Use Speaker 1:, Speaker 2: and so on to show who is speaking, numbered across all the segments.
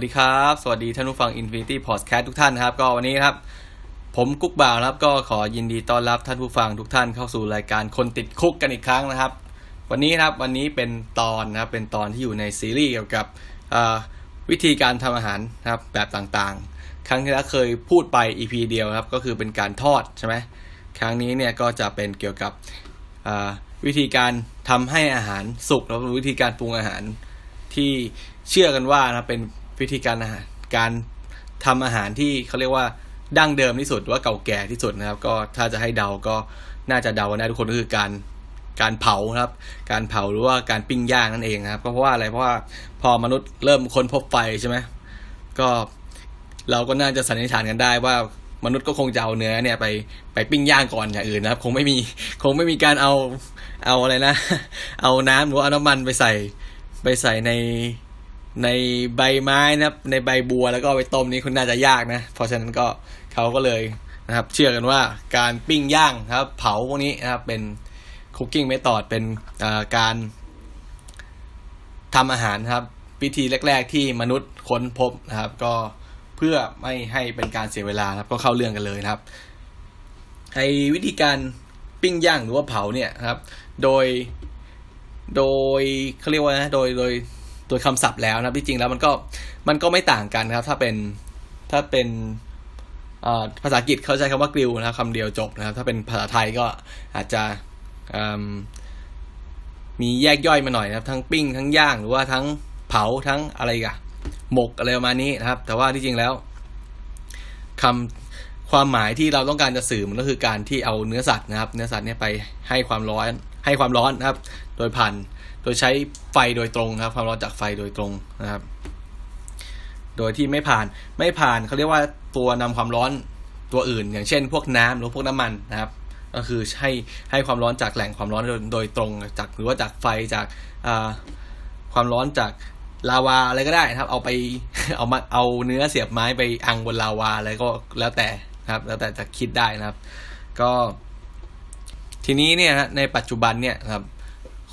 Speaker 1: สวัสดีครับ สวัสดีท่านผู้ฟัง Infinity Podcast ทุกท่านครับ ก็วันนี้ครับ ผมกุ๊กบ่าวครับ ก็ขอยินดีต้อนรับท่านผู้ฟังทุกท่านเข้าสู่รายการคนติดคุกกันอีกครั้งนะครับ วันนี้ครับวันนี้เป็นตอนนะครับ เป็นตอนที่อยู่ในซีรีส์เกี่ยวกับวิธีการทำอาหารนะครับแบบต่างๆ ครั้งที่แล้วเคยพูดไป EP เดียวครับ ก็คือเป็นการทอดใช่ไหมครั้งนี้เนี่ยก็จะเป็นเกี่ยวกับวิธีการทำให้อาหารสุกแล้ววิธีการปรุงอาหารที่เชื่อกันว่านะเป็น วิธีการอาหารการทำอาหารที่เขาเรียกว่าดั้งเดิมที่สุดว่าเก่าแก่ที่สุดนะครับ ก็ถ้าจะให้เดาก็น่าจะเดาได้ทุกคนก็คือการการเผาครับ การเผาหรือว่าการปิ้งย่างนั่นเองนะครับเพราะว่าอะไรเพราะว่าพอมนุษย์เริ่มค้นพบไฟใช่ไหมก็เราก็น่าจะสันนิษฐานกันได้ว่ามนุษย์ก็คงจะเอาเนื้อเนี่ยไปไปปิ้งย่างก่อนอย่างอื่นนะครับ คงไม่มีคงไม่มีการเอาเอาอะไรนะ เอาน้ำหรือเอาน้ำมันไปใส่ไปใส่ใน ในใบไม้นะครับ ในใบบัวแล้วก็ไปต้มนี้คุณน่าจะยากนะ เพราะฉะนั้นก็เขาก็เลยนะครับ เชื่อกันว่าการปิ้งย่างครับ เผาพวกนี้นะครับ เป็นคุกกิ้งเมธอดเป็นการทำอาหารครับวิธีแรก ๆ ที่มนุษย์ค้นพบนะครับ ก็เพื่อไม่ให้เป็นการเสียเวลาครับ ก็เข้าเรื่องกันเลยนะครับไอวิธีการปิ้งย่างหรือว่าเผาเนี่ยครับ โดย โดยเขาเรียกว่านะโดยโดย โดยคำศัพท์แล้วนะที่จริงแล้วมันก็มันก็ไม่ต่างกันนะครับ ถ้าเป็นถ้าเป็นภาษาอังกฤษเขาใช้คำว่ากริลนะครับคำเดียวจบนะครับ ถ้าเป็นภาษาไทยก็อาจจะมีแยกย่อยมาหน่อยนะครับ ทั้งปิ้งทั้งย่างหรือว่าทั้งเผาทั้งอะไรกันหมกอะไรประมาณนี้นะครับ แต่ว่าที่จริงแล้วคำความหมายที่เราต้องการจะสื่อมันก็คือการที่เอาเนื้อสัตว์นะครับ เนื้อสัตว์เนี่ยไปให้ความร้อนให้ความร้อนนะครับ โดยผ่าน โดยใช้ไฟโดยตรงครับ ความร้อนจากไฟโดยตรงนะครับ โดยที่ไม่ผ่านไม่ผ่านเขาเรียกว่าตัวนำความร้อนตัวอื่น อย่างเช่น พวกน้ำหรือพวกน้ำมันนะครับ ก็คือให้ให้ความร้อนจากแหล่งความร้อนโดยตรงจากหรือว่าจากไฟจากความร้อนจากลาวาอะไรก็ได้นะครับ เอาไปเอามาเอาเนื้อเสียบไม้ไปอังบนลาวาอะไรก็แล้วแต่นะครับ แล้วแต่จะคิดได้นะครับ ก็ ทีนี้เนี่ยในปัจจุบันเนี่ยครับ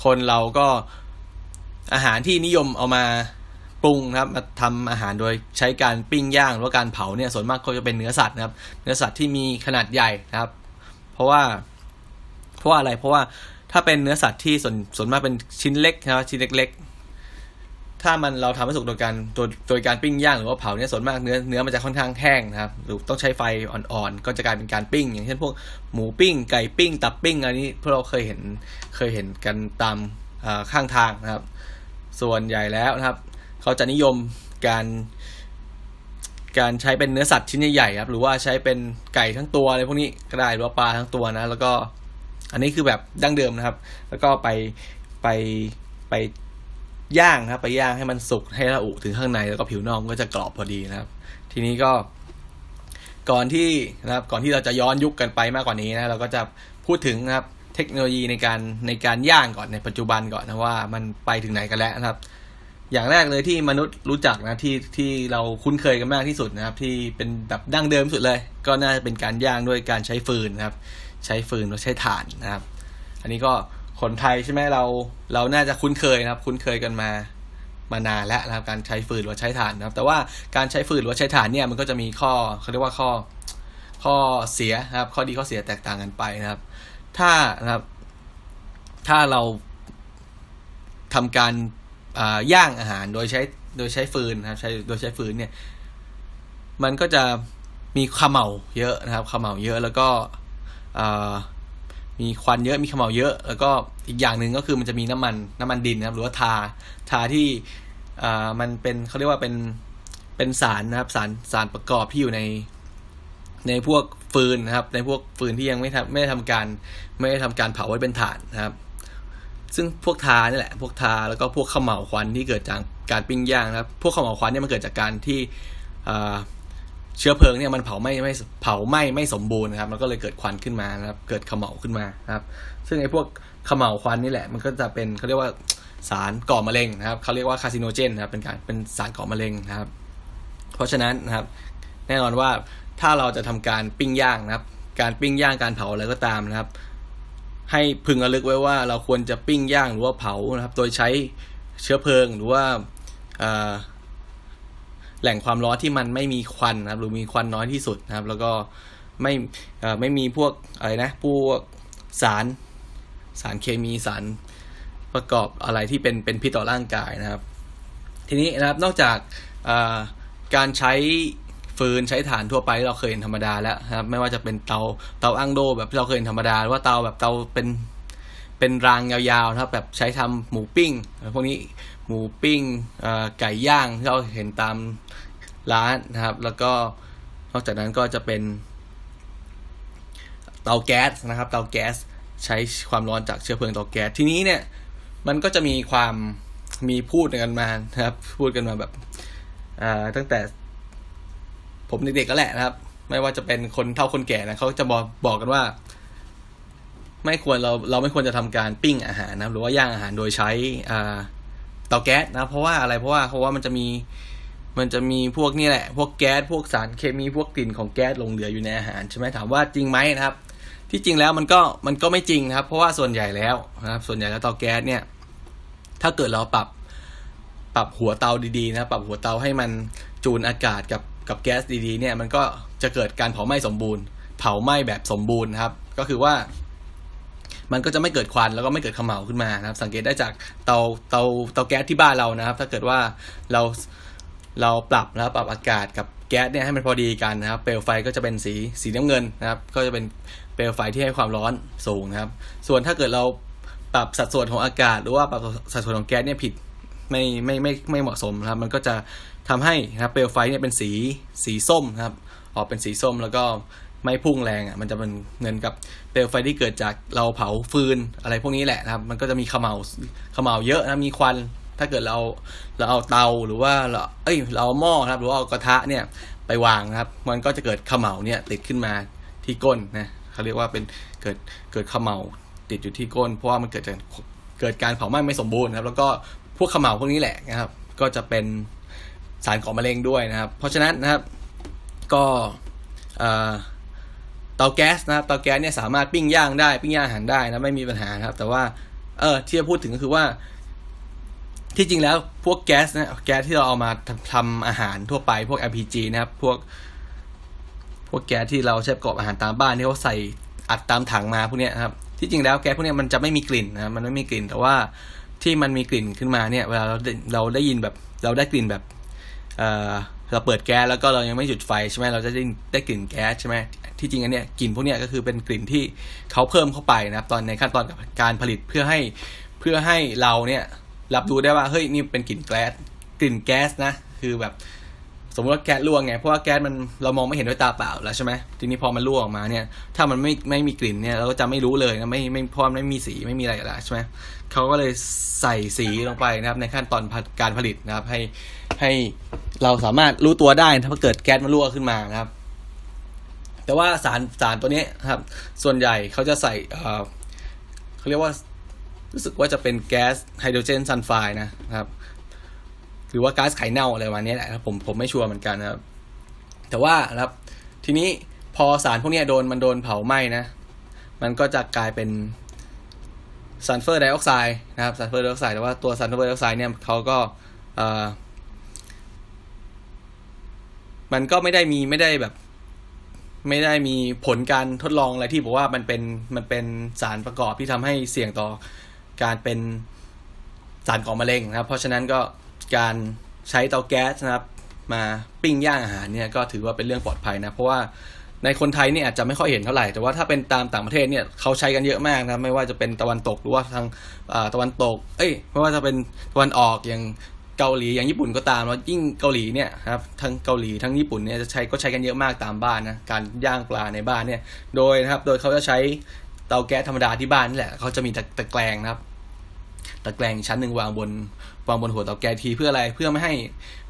Speaker 1: คนเราก็อาหารที่นิยมเอามาปรุงนะครับมาทำอาหารโดยใช้การปิ้งย่างหรือว่าการเผาเนี่ยส่วนมากก็จะเป็นเนื้อสัตว์นะครับ เนื้อสัตว์ที่มีขนาดใหญ่นะครับ เพราะว่า เพราะว่าอะไรเพราะว่าถ้าเป็นเนื้อสัตว์ที่ส่วนส่วนมากเป็นชิ้นเล็กนะครับชิ้นเล็ก ๆ ถ้ามันเราทำให้สุกโดยการโดยโดยการปิ้งย่างหรือว่าเผาเนี่ยส่วนมากเนื้อเนื้อมันจะค่อนข้างแห้งนะครับหรือต้องใช้ไฟอ่อนๆ ก็จะกลายเป็นการปิ้ง อย่างเช่นพวกหมูปิ้ง ไก่ปิ้ง ตับปิ้งอันนี้พวกเราเคยเห็นเคยเห็นกันตามข้างทางนะครับ ส่วนใหญ่แล้วนะครับ เขาจะนิยมการ การใช้เป็นเนื้อสัตว์ชิ้นใหญ่ๆครับหรือว่าใช้เป็นไก่ทั้งตัวอะไรพวกนี้ก็ได้หรือว่าปลาทั้งตัวนะ แล้วก็อันนี้คือแบบดั้งเดิมนะครับ แล้วก็ไปไปไป ย่างนะครับ ไปย่างให้มันสุกให้ระอุถึงข้างในแล้วก็ผิวนอกก็จะกรอบพอดีนะครับ ทีนี้ก็ก่อนที่นะครับก่อนที่เราจะย้อนยุคกันไปมากกว่านี้นะเราก็จะพูดถึงนะครับเทคโนโลยีในการในการย่างก่อนในปัจจุบันก่อนนะว่ามันไปถึงไหนกันแล้วนะครับ อย่างแรกเลยที่มนุษย์รู้จักนะที่ที่เราคุ้นเคยกันมากที่สุดนะครับ ที่เป็นแบบดั้งเดิมสุดเลย ก็น่าจะเป็นการย่างด้วยการใช้ฟืนนะครับ ใช้ฟืนหรือใช้ถ่านนะครับ อันนี้ก็ คนไทยใช่ไหมเรา เราน่าจะคุ้นเคยนะครับ คุ้นเคยกันมามานานแล้วนะครับการใช้ฟืนหรือใช้ถ่านนะครับ แต่ว่าการใช้ฟืนหรือใช้ถ่านเนี่ยมันก็จะมีข้อเขาเรียกว่าข้อ ข้อเสียนะครับ ข้อดีข้อเสียแตกต่างกันไปนะครับ ถ้านะครับ ถ้าเราทำการย่างอาหารโดยใช้โดยใช้ฟืนนะครับ ใช้โดยใช้ฟืนเนี่ย มันก็จะมีขมเหลาเยอะนะครับขมเหลาเยอะแล้วก็ มีควันเยอะมีขมเหลาเยอะ แล้วก็อีกอย่างหนึ่งก็คือมันจะมีน้ำมันน้ำมันดินนะครับ หรือว่าทาทาที่อ่ามันเป็นเขาเรียกว่าเป็นเป็นสารนะครับ สารสารประกอบที่อยู่ใน ในพวกฟืนนะครับ ในพวกฟืนที่ยังไม่ทำไม่ได้ทำการ ไม่ได้ทำการเผาไว้เป็นถ่านนะครับ ซึ่งพวกทานี่แหละ พวกทาแล้วก็พวกข้าวเหมาควันที่เกิดจากการปิ้งย่างนะครับ พวกข้าวเหมาควันเนี่ยมันเกิดจากการที่อ่า เชื้อเพลิงเนี่ยมันเผาไม่ไม่เผาไหม้ไม่สมบูรณ์นะครับมันก็เลยเกิดควันขึ้นมานะครับ เกิดขมเหลาขึ้นมานะครับ ซึ่งไอ้พวกขมเหลาควันนี่แหละ มันก็จะเป็นเขาเรียกว่าสารก่อมะเร็งนะครับเขาเรียกว่าคาซิโนเจนนะครับเป็นการเป็นสารก่อมะเร็งนะครับ เพราะฉะนั้นนะครับ แน่นอนว่าถ้าเราจะทำการปิ้งย่างนะครับ การปิ้งย่างการเผาอะไรก็ตามนะครับ ให้พึงระลึกไว้ว่าเราควรจะปิ้งย่างหรือว่าเผานะครับ โดยใช้เชื้อเพลิงหรือว่า แหล่งความร้อนที่มันไม่มีควันนะครับ หรือมีควันน้อยที่สุดนะครับ แล้วก็ไม่ไม่มีพวกอะไรนะพวกสารสารเคมีสารประกอบอะไรที่เป็นเป็นพิษต่อร่างกายนะครับ ทีนี้นะครับนอกจากการใช้ฟืนใช้ฐานทั่วไปเราเคยเห็นธรรมดาแล้วนะครับ ไม่ว่าจะเป็นเตาเตาอั้งโดแบบที่เราเคยเห็นธรรมดาหรือว่าเตาแบบเตาเป็นเป็นรางยาวๆนะครับ แบบใช้ทำหมูปิ้งพวกนี้ หมูปิ้งไก่ย่างที่เราเห็นตามร้านนะครับ แล้วก็นอกจากนั้นก็จะเป็นเตาแก๊สนะครับเตาแก๊สใช้ความร้อนจากเชื้อเพลิงเตาแก๊สทีนี้เนี่ย มันก็จะมีความมีพูดกันมานะครับ พูดกันมาแบบตั้งแต่ผมเด็กๆก็แหละนะครับ ไม่ว่าจะเป็นคนเท่าคนแก่นะเขาจะบอกบอกกันว่า ไม่ควรเราเราไม่ควรจะทำการปิ้งอาหารนะหรือว่าย่างอาหารโดยใช้อ่า เตาแก๊สนะ เพราะว่าอะไรเพราะว่าเพราะว่ามันจะมีมันจะมีพวกนี่แหละ พวกแก๊สพวกสารเคมีพวกกลิ่นของแก๊สลงเหลืออยู่ในอาหารใช่ไหมถามว่าจริงไหมนะครับ ที่จริงแล้วมันก็มันก็ไม่จริงนะครับ เพราะว่าส่วนใหญ่แล้วนะครับ ส่วนใหญ่แล้วเตาแก๊สเนี่ย ถ้าเกิดเราปรับปรับหัวเตาดีๆนะปรับหัวเตาให้มันจูนอากาศกับกับแก๊สดีๆเนี่ยมันก็จะเกิดการเผาไหม้สมบูรณ์ เผาไหม้แบบสมบูรณ์ครับ ก็คือว่า มันก็จะไม่เกิดควันแล้วก็ไม่เกิดขมเหลาขึ้นมานะครับ สังเกตได้จากเตาเตาเตาแก๊สที่บ้านเรานะครับ ถ้าเกิดว่าเราเราปรับนะครับปรับอากาศกับแก๊สเนี่ยให้มันพอดีกันนะครับ เปลวไฟก็จะเป็นสีสีน้ำเงินนะครับ ก็จะเป็นเปลวไฟที่ให้ความร้อนสูงนะครับ ส่วนถ้าเกิดเราปรับสัดส่วนของอากาศ หรือว่าปรับสัดส่วนของแก๊สเนี่ยผิดไม่ไม่ไม่ไม่เหมาะสมนะครับ มันก็จะทำให้นะครับเปลวไฟเนี่ยเป็นสีสีส้มนะครับ ออกเป็นสีส้มแล้วก็ ไม่พุ่งแรงอะมันจะเป็นเงินกับเปลวไฟที่เกิดจากเราเผาฟืนอะไรพวกนี้แหละนะครับ มันก็จะมีขมเหลาขมเหลาเยอะนะมีควัน ถ้าเกิดเราเราเอาเตาหรือว่าเราเอ้ยเราเอาหม้อครับ หรือว่าเอากระทะเนี่ยไปวางนะครับ มันก็จะเกิดขมเหลาเนี่ยติดขึ้นมาที่ก้นนะเขาเรียกว่าเป็นเกิดเกิดขมเหลาติดอยู่ที่ก้น เพราะว่ามันเกิดจากเกิดการเผาไหม้ไม่สมบูรณ์ครับ แล้วก็พวกขมเหลาพวกนี้แหละนะครับ ก็จะเป็นสารก่อมะเร็งด้วยนะครับ เพราะฉะนั้นนะครับ ก็เเตาแก๊สนะครับเตาแก๊สเนี่ยสามารถปิ้งย่างได้ปิ้งย่างอาหารได้นะไม่มีปัญหาครับ แต่ว่าเออที่จะพูดถึงก็คือว่า ที่จริงแล้วพวกแก๊สนะแก๊สที่เราเอามาทำอาหารทั่วไปพวก LPG นะครับ พวก พวกแก๊สที่เราใช้ประกอบอาหารตามบ้านที่เขาใส่อัดตามถังมาพวกเนี้ยครับ ที่จริงแล้วแก๊สพวกเนี้ยมันจะไม่มีกลิ่นนะมันไม่มีกลิ่น แต่ว่าที่มันมีกลิ่นขึ้นมาเนี่ยเวลาเราเราได้ยินแบบเราได้กลิ่นแบบเราเปิดแก๊สแล้วก็เรายังไม่จุดไฟใช่ไหมเราจะได้ได้กลิ่นแก๊สใช่ไหม ที่จริงอันเนี้ยกลิ่นพวกเนี้ยก็คือเป็นกลิ่นที่เขาเพิ่มเข้าไปนะครับ ตอนในขั้นตอนการผลิตเพื่อให้เพื่อให้เราเนี่ยรับรู้ได้ว่าเฮ้ยนี่เป็นกลิ่นแก๊สกลิ่นแก๊สนะคือแบบสมมติว่าแก๊สรั่วไงเพราะว่าแก๊สมันเรามองไม่เห็นด้วยตาเปล่าแล้วใช่ไหมทีนี้พอมันรั่วออกมาเนี่ย ถ้ามันไม่ไม่มีกลิ่นเนี่ยเราก็จะไม่รู้เลยนะไม่ไม่พร้อมไม่มีสีไม่มีอะไรแล้วใช่ไหมเขาก็เลยใส่สีลงไปนะครับ ในขั้นตอนการผลิตนะครับ ให้ให้เราสามารถรู้ตัวได้ถ้าเกิดแก๊สมันรั่วขึ้นมานะครับ แต่ว่าสารสารตัวนี้ครับ ส่วนใหญ่เขาจะใส่เขาเรียกว่ารู้สึกว่าจะเป็นแก๊สไฮโดรเจนซัลไฟด์นะครับ หรือว่าก๊าซไข่เน่าอะไรพวกนี้แหละครับผมผมไม่ชัวร์เหมือนกันนะครับ แต่ว่าครับทีนี้พอสารพวกนี้โดนมันโดนเผาไหม้นะ มันก็จะกลายเป็นซัลเฟอร์ไดออกไซด์นะครับซัลเฟอร์ไดออกไซด์แต่ว่าตัวซัลเฟอร์ไดออกไซด์เนี่ยเขาก็มันก็ไม่ได้มีไม่ได้แบบ ไม่ได้มีผลการทดลองอะไรที่บอกว่ามันเป็นมันเป็นสารประกอบที่ทำให้เสี่ยงต่อการเป็นสารก่อมะเร็งนะครับ เพราะฉะนั้นก็การใช้เตาแก๊สนะครับ มาปิ้งย่างอาหารเนี่ยก็ถือว่าเป็นเรื่องปลอดภัยนะ เพราะว่าในคนไทยเนี่ยอาจจะไม่ค่อยเห็นเท่าไหร่ แต่ว่าถ้าเป็นตามต่างประเทศเนี่ยเขาใช้กันเยอะมากนะไม่ว่าจะเป็นตะวันตกหรือว่าทางตะวันตก เอ้ยไม่ว่าจะเป็นตะวันออกอย่าง เกาหลีอย่างญี่ปุ่นก็ตามแล้วยิ่งเกาหลีเนี่ยครับทั้งเกาหลีทั้งญี่ปุ่นเนี่ยจะใช้ก็ใช้กันเยอะมากตามบ้านนะการย่างปลาในบ้านเนี่ยโดยนะครับโดยเขาจะใช้เตาแก๊สธรรมดาที่บ้านนี่แหละเขาจะมีตะแกรงนะครับตะแกรงชั้นหนึ่งวางบนวางบนหัวเตาแก๊สทีเพื่ออะไรเพื่อไม่ให้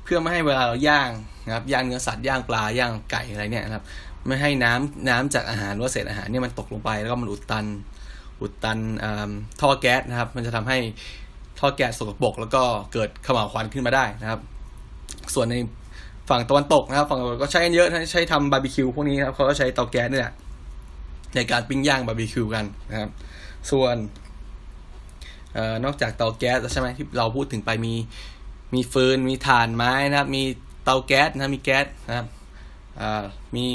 Speaker 1: เพื่อไม่ให้เวลาเราย่างนะครับย่างเนื้อสัตว์ย่างปลาย่างไก่อะไรเนี่ยนะครับไม่ให้น้ำน้ำจากอาหารหรือเศษอาหารเนี่ยมันตกลงไปแล้วก็มันอุดตันอุดตันท่อแก๊สนะครับ มันจะทำให้ ท่อแก๊สสกปรกแล้วก็เกิดเขม่าควันขึ้นมาได้นะครับ ส่วนในฝั่งตะวันตกนะครับ ฝั่งตะวันตกก็ใช้กันเยอะใช้ทำบาร์บีคิวพวกนี้ครับเขาก็ใช้เตาแก๊สนี่แหละในการปิ้งย่างบาร์บีคิวกันนะครับ ส่วนออนอกจากเตาแก๊สใช่ไหมที่เราพูดถึงไปมีมีฟืนมีถ่านไม้นะครับ มีเตาแก๊สนะมีแก๊สนะครับมี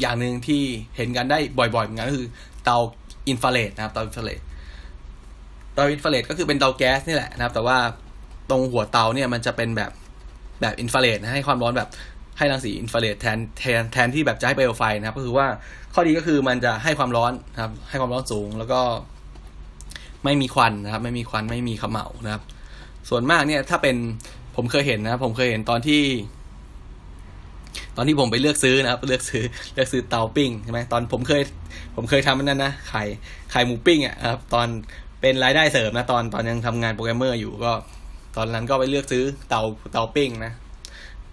Speaker 1: อย่างหนึ่งที่เห็นกันได้บ่อยๆเหมือนกันก็คือเตาอินฟราเรดนะครับเตาอินฟราเรด เตาอินฟราเรดก็คือเป็นเตาแก๊สนี่แหละนะครับ แต่ว่าตรงหัวเตาเนี่ยมันจะเป็นแบบแบบอินฟราเรดนะให้ความร้อนแบบให้รังสีอินฟราเรดแทนแทนแทนที่แบบจะให้เปลวไฟนะครับ ก็คือว่าข้อดีก็คือมันจะให้ความร้อนนะครับ ให้ความร้อนสูงแล้วก็ไม่มีควันนะครับ ไม่มีควันไม่มีขมเหลานะครับ ส่วนมากเนี่ยถ้าเป็นผมเคยเห็นนะผมเคยเห็นตอนที่ ตอนที่ผมไปเลือกซื้อนะครับ เลือกซื้อเลือกซื้อเตาปิ้งใช่ไหมตอนผมเคย ผมเคยทำนั่นนะขายขายหมูปิ้งอะครับ ตอน เป็นรายได้เสริมนะตอนตอนยังทำงานโปรแกรมเมอร์อยู่ก็ ตอนนั้นก็ไปเลือกซื้อเตาเตาปิ้งนะ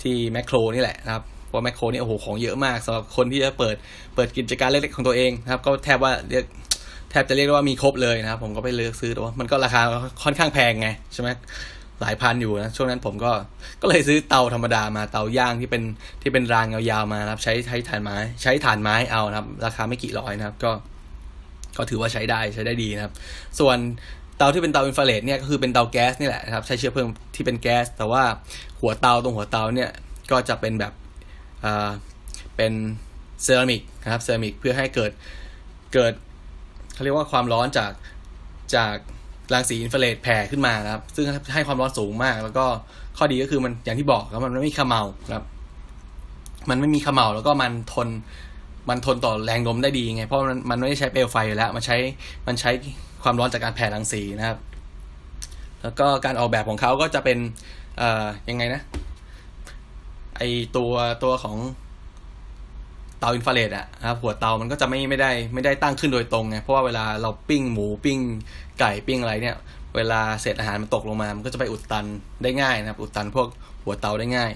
Speaker 1: ที่แม็คโครนี่แหละนะครับเพราะแม็คโครนี่โอ้โหของเยอะมากสำหรับคนที่จะเปิดเปิดกิจการเล็กๆของตัวเองนะครับ ก็แทบว่าเรียกแทบจะเรียกว่ามีครบเลยนะครับ ผมก็ไปเลือกซื้อแต่ว่ามันก็ราคาค่อนข้างแพงไงใช่ไหมหลายพันอยู่นะช่วงนั้นผมก็ก็เลยซื้อเตาธรรมดามาเตาย่างที่เป็นที่เป็นรางยาวๆมานะครับ ใช้ใช้ถ่านไม้ ใช้ถ่านไม้เอานะครับ ราคาไม่กี่ร้อยนะครับ ก็ ก็ถือว่าใช้ได้ใช้ได้ดีนะครับ ส่วนเตาที่เป็นเตาอินฟราเรดเนี่ยก็คือเป็นเตาแก๊สนี่แหละนะครับใช้เชื้อเพลิงที่เป็นแก๊ส แต่ว่าหัวเตาตรงหัวเตาเนี่ยก็จะเป็นแบบอ่าเป็นเซรามิกนะครับเซรามิกเพื่อให้เกิดเกิดเขาเรียกว่าความร้อนจากจากรังสีอินฟราเรดแผ่ขึ้นมานะครับ ซึ่งให้ความร้อนสูงมาก แล้วก็ข้อดีก็คือมันอย่างที่บอกครับมันไม่มีขมเหลาครับ มันไม่มีขมเหลาแล้วก็มันทน มันทนต่อแรงลมได้ดีไง เพราะมันมันไม่ได้ใช้เปลวไฟอยู่แล้ว มันใช้มันใช้ความร้อนจากการแผ่รังสีนะครับ แล้วก็การออกแบบของเขาก็จะเป็นเอ่อยังไงนะ ไอตัวตัวของเตาอินฟราเรดอะครับหัวเตามันก็จะไม่ไม่ได้ไม่ได้ตั้งขึ้นโดยตรงไงเพราะว่าเวลาเราปิ้งหมูปิ้งไก่ปิ้งอะไรเนี่ย เวลาเศษอาหารมันตกลงมา มันก็จะไปอุดตันได้ง่ายนะครับ อุดตันพวกหัวเตาได้ง่าย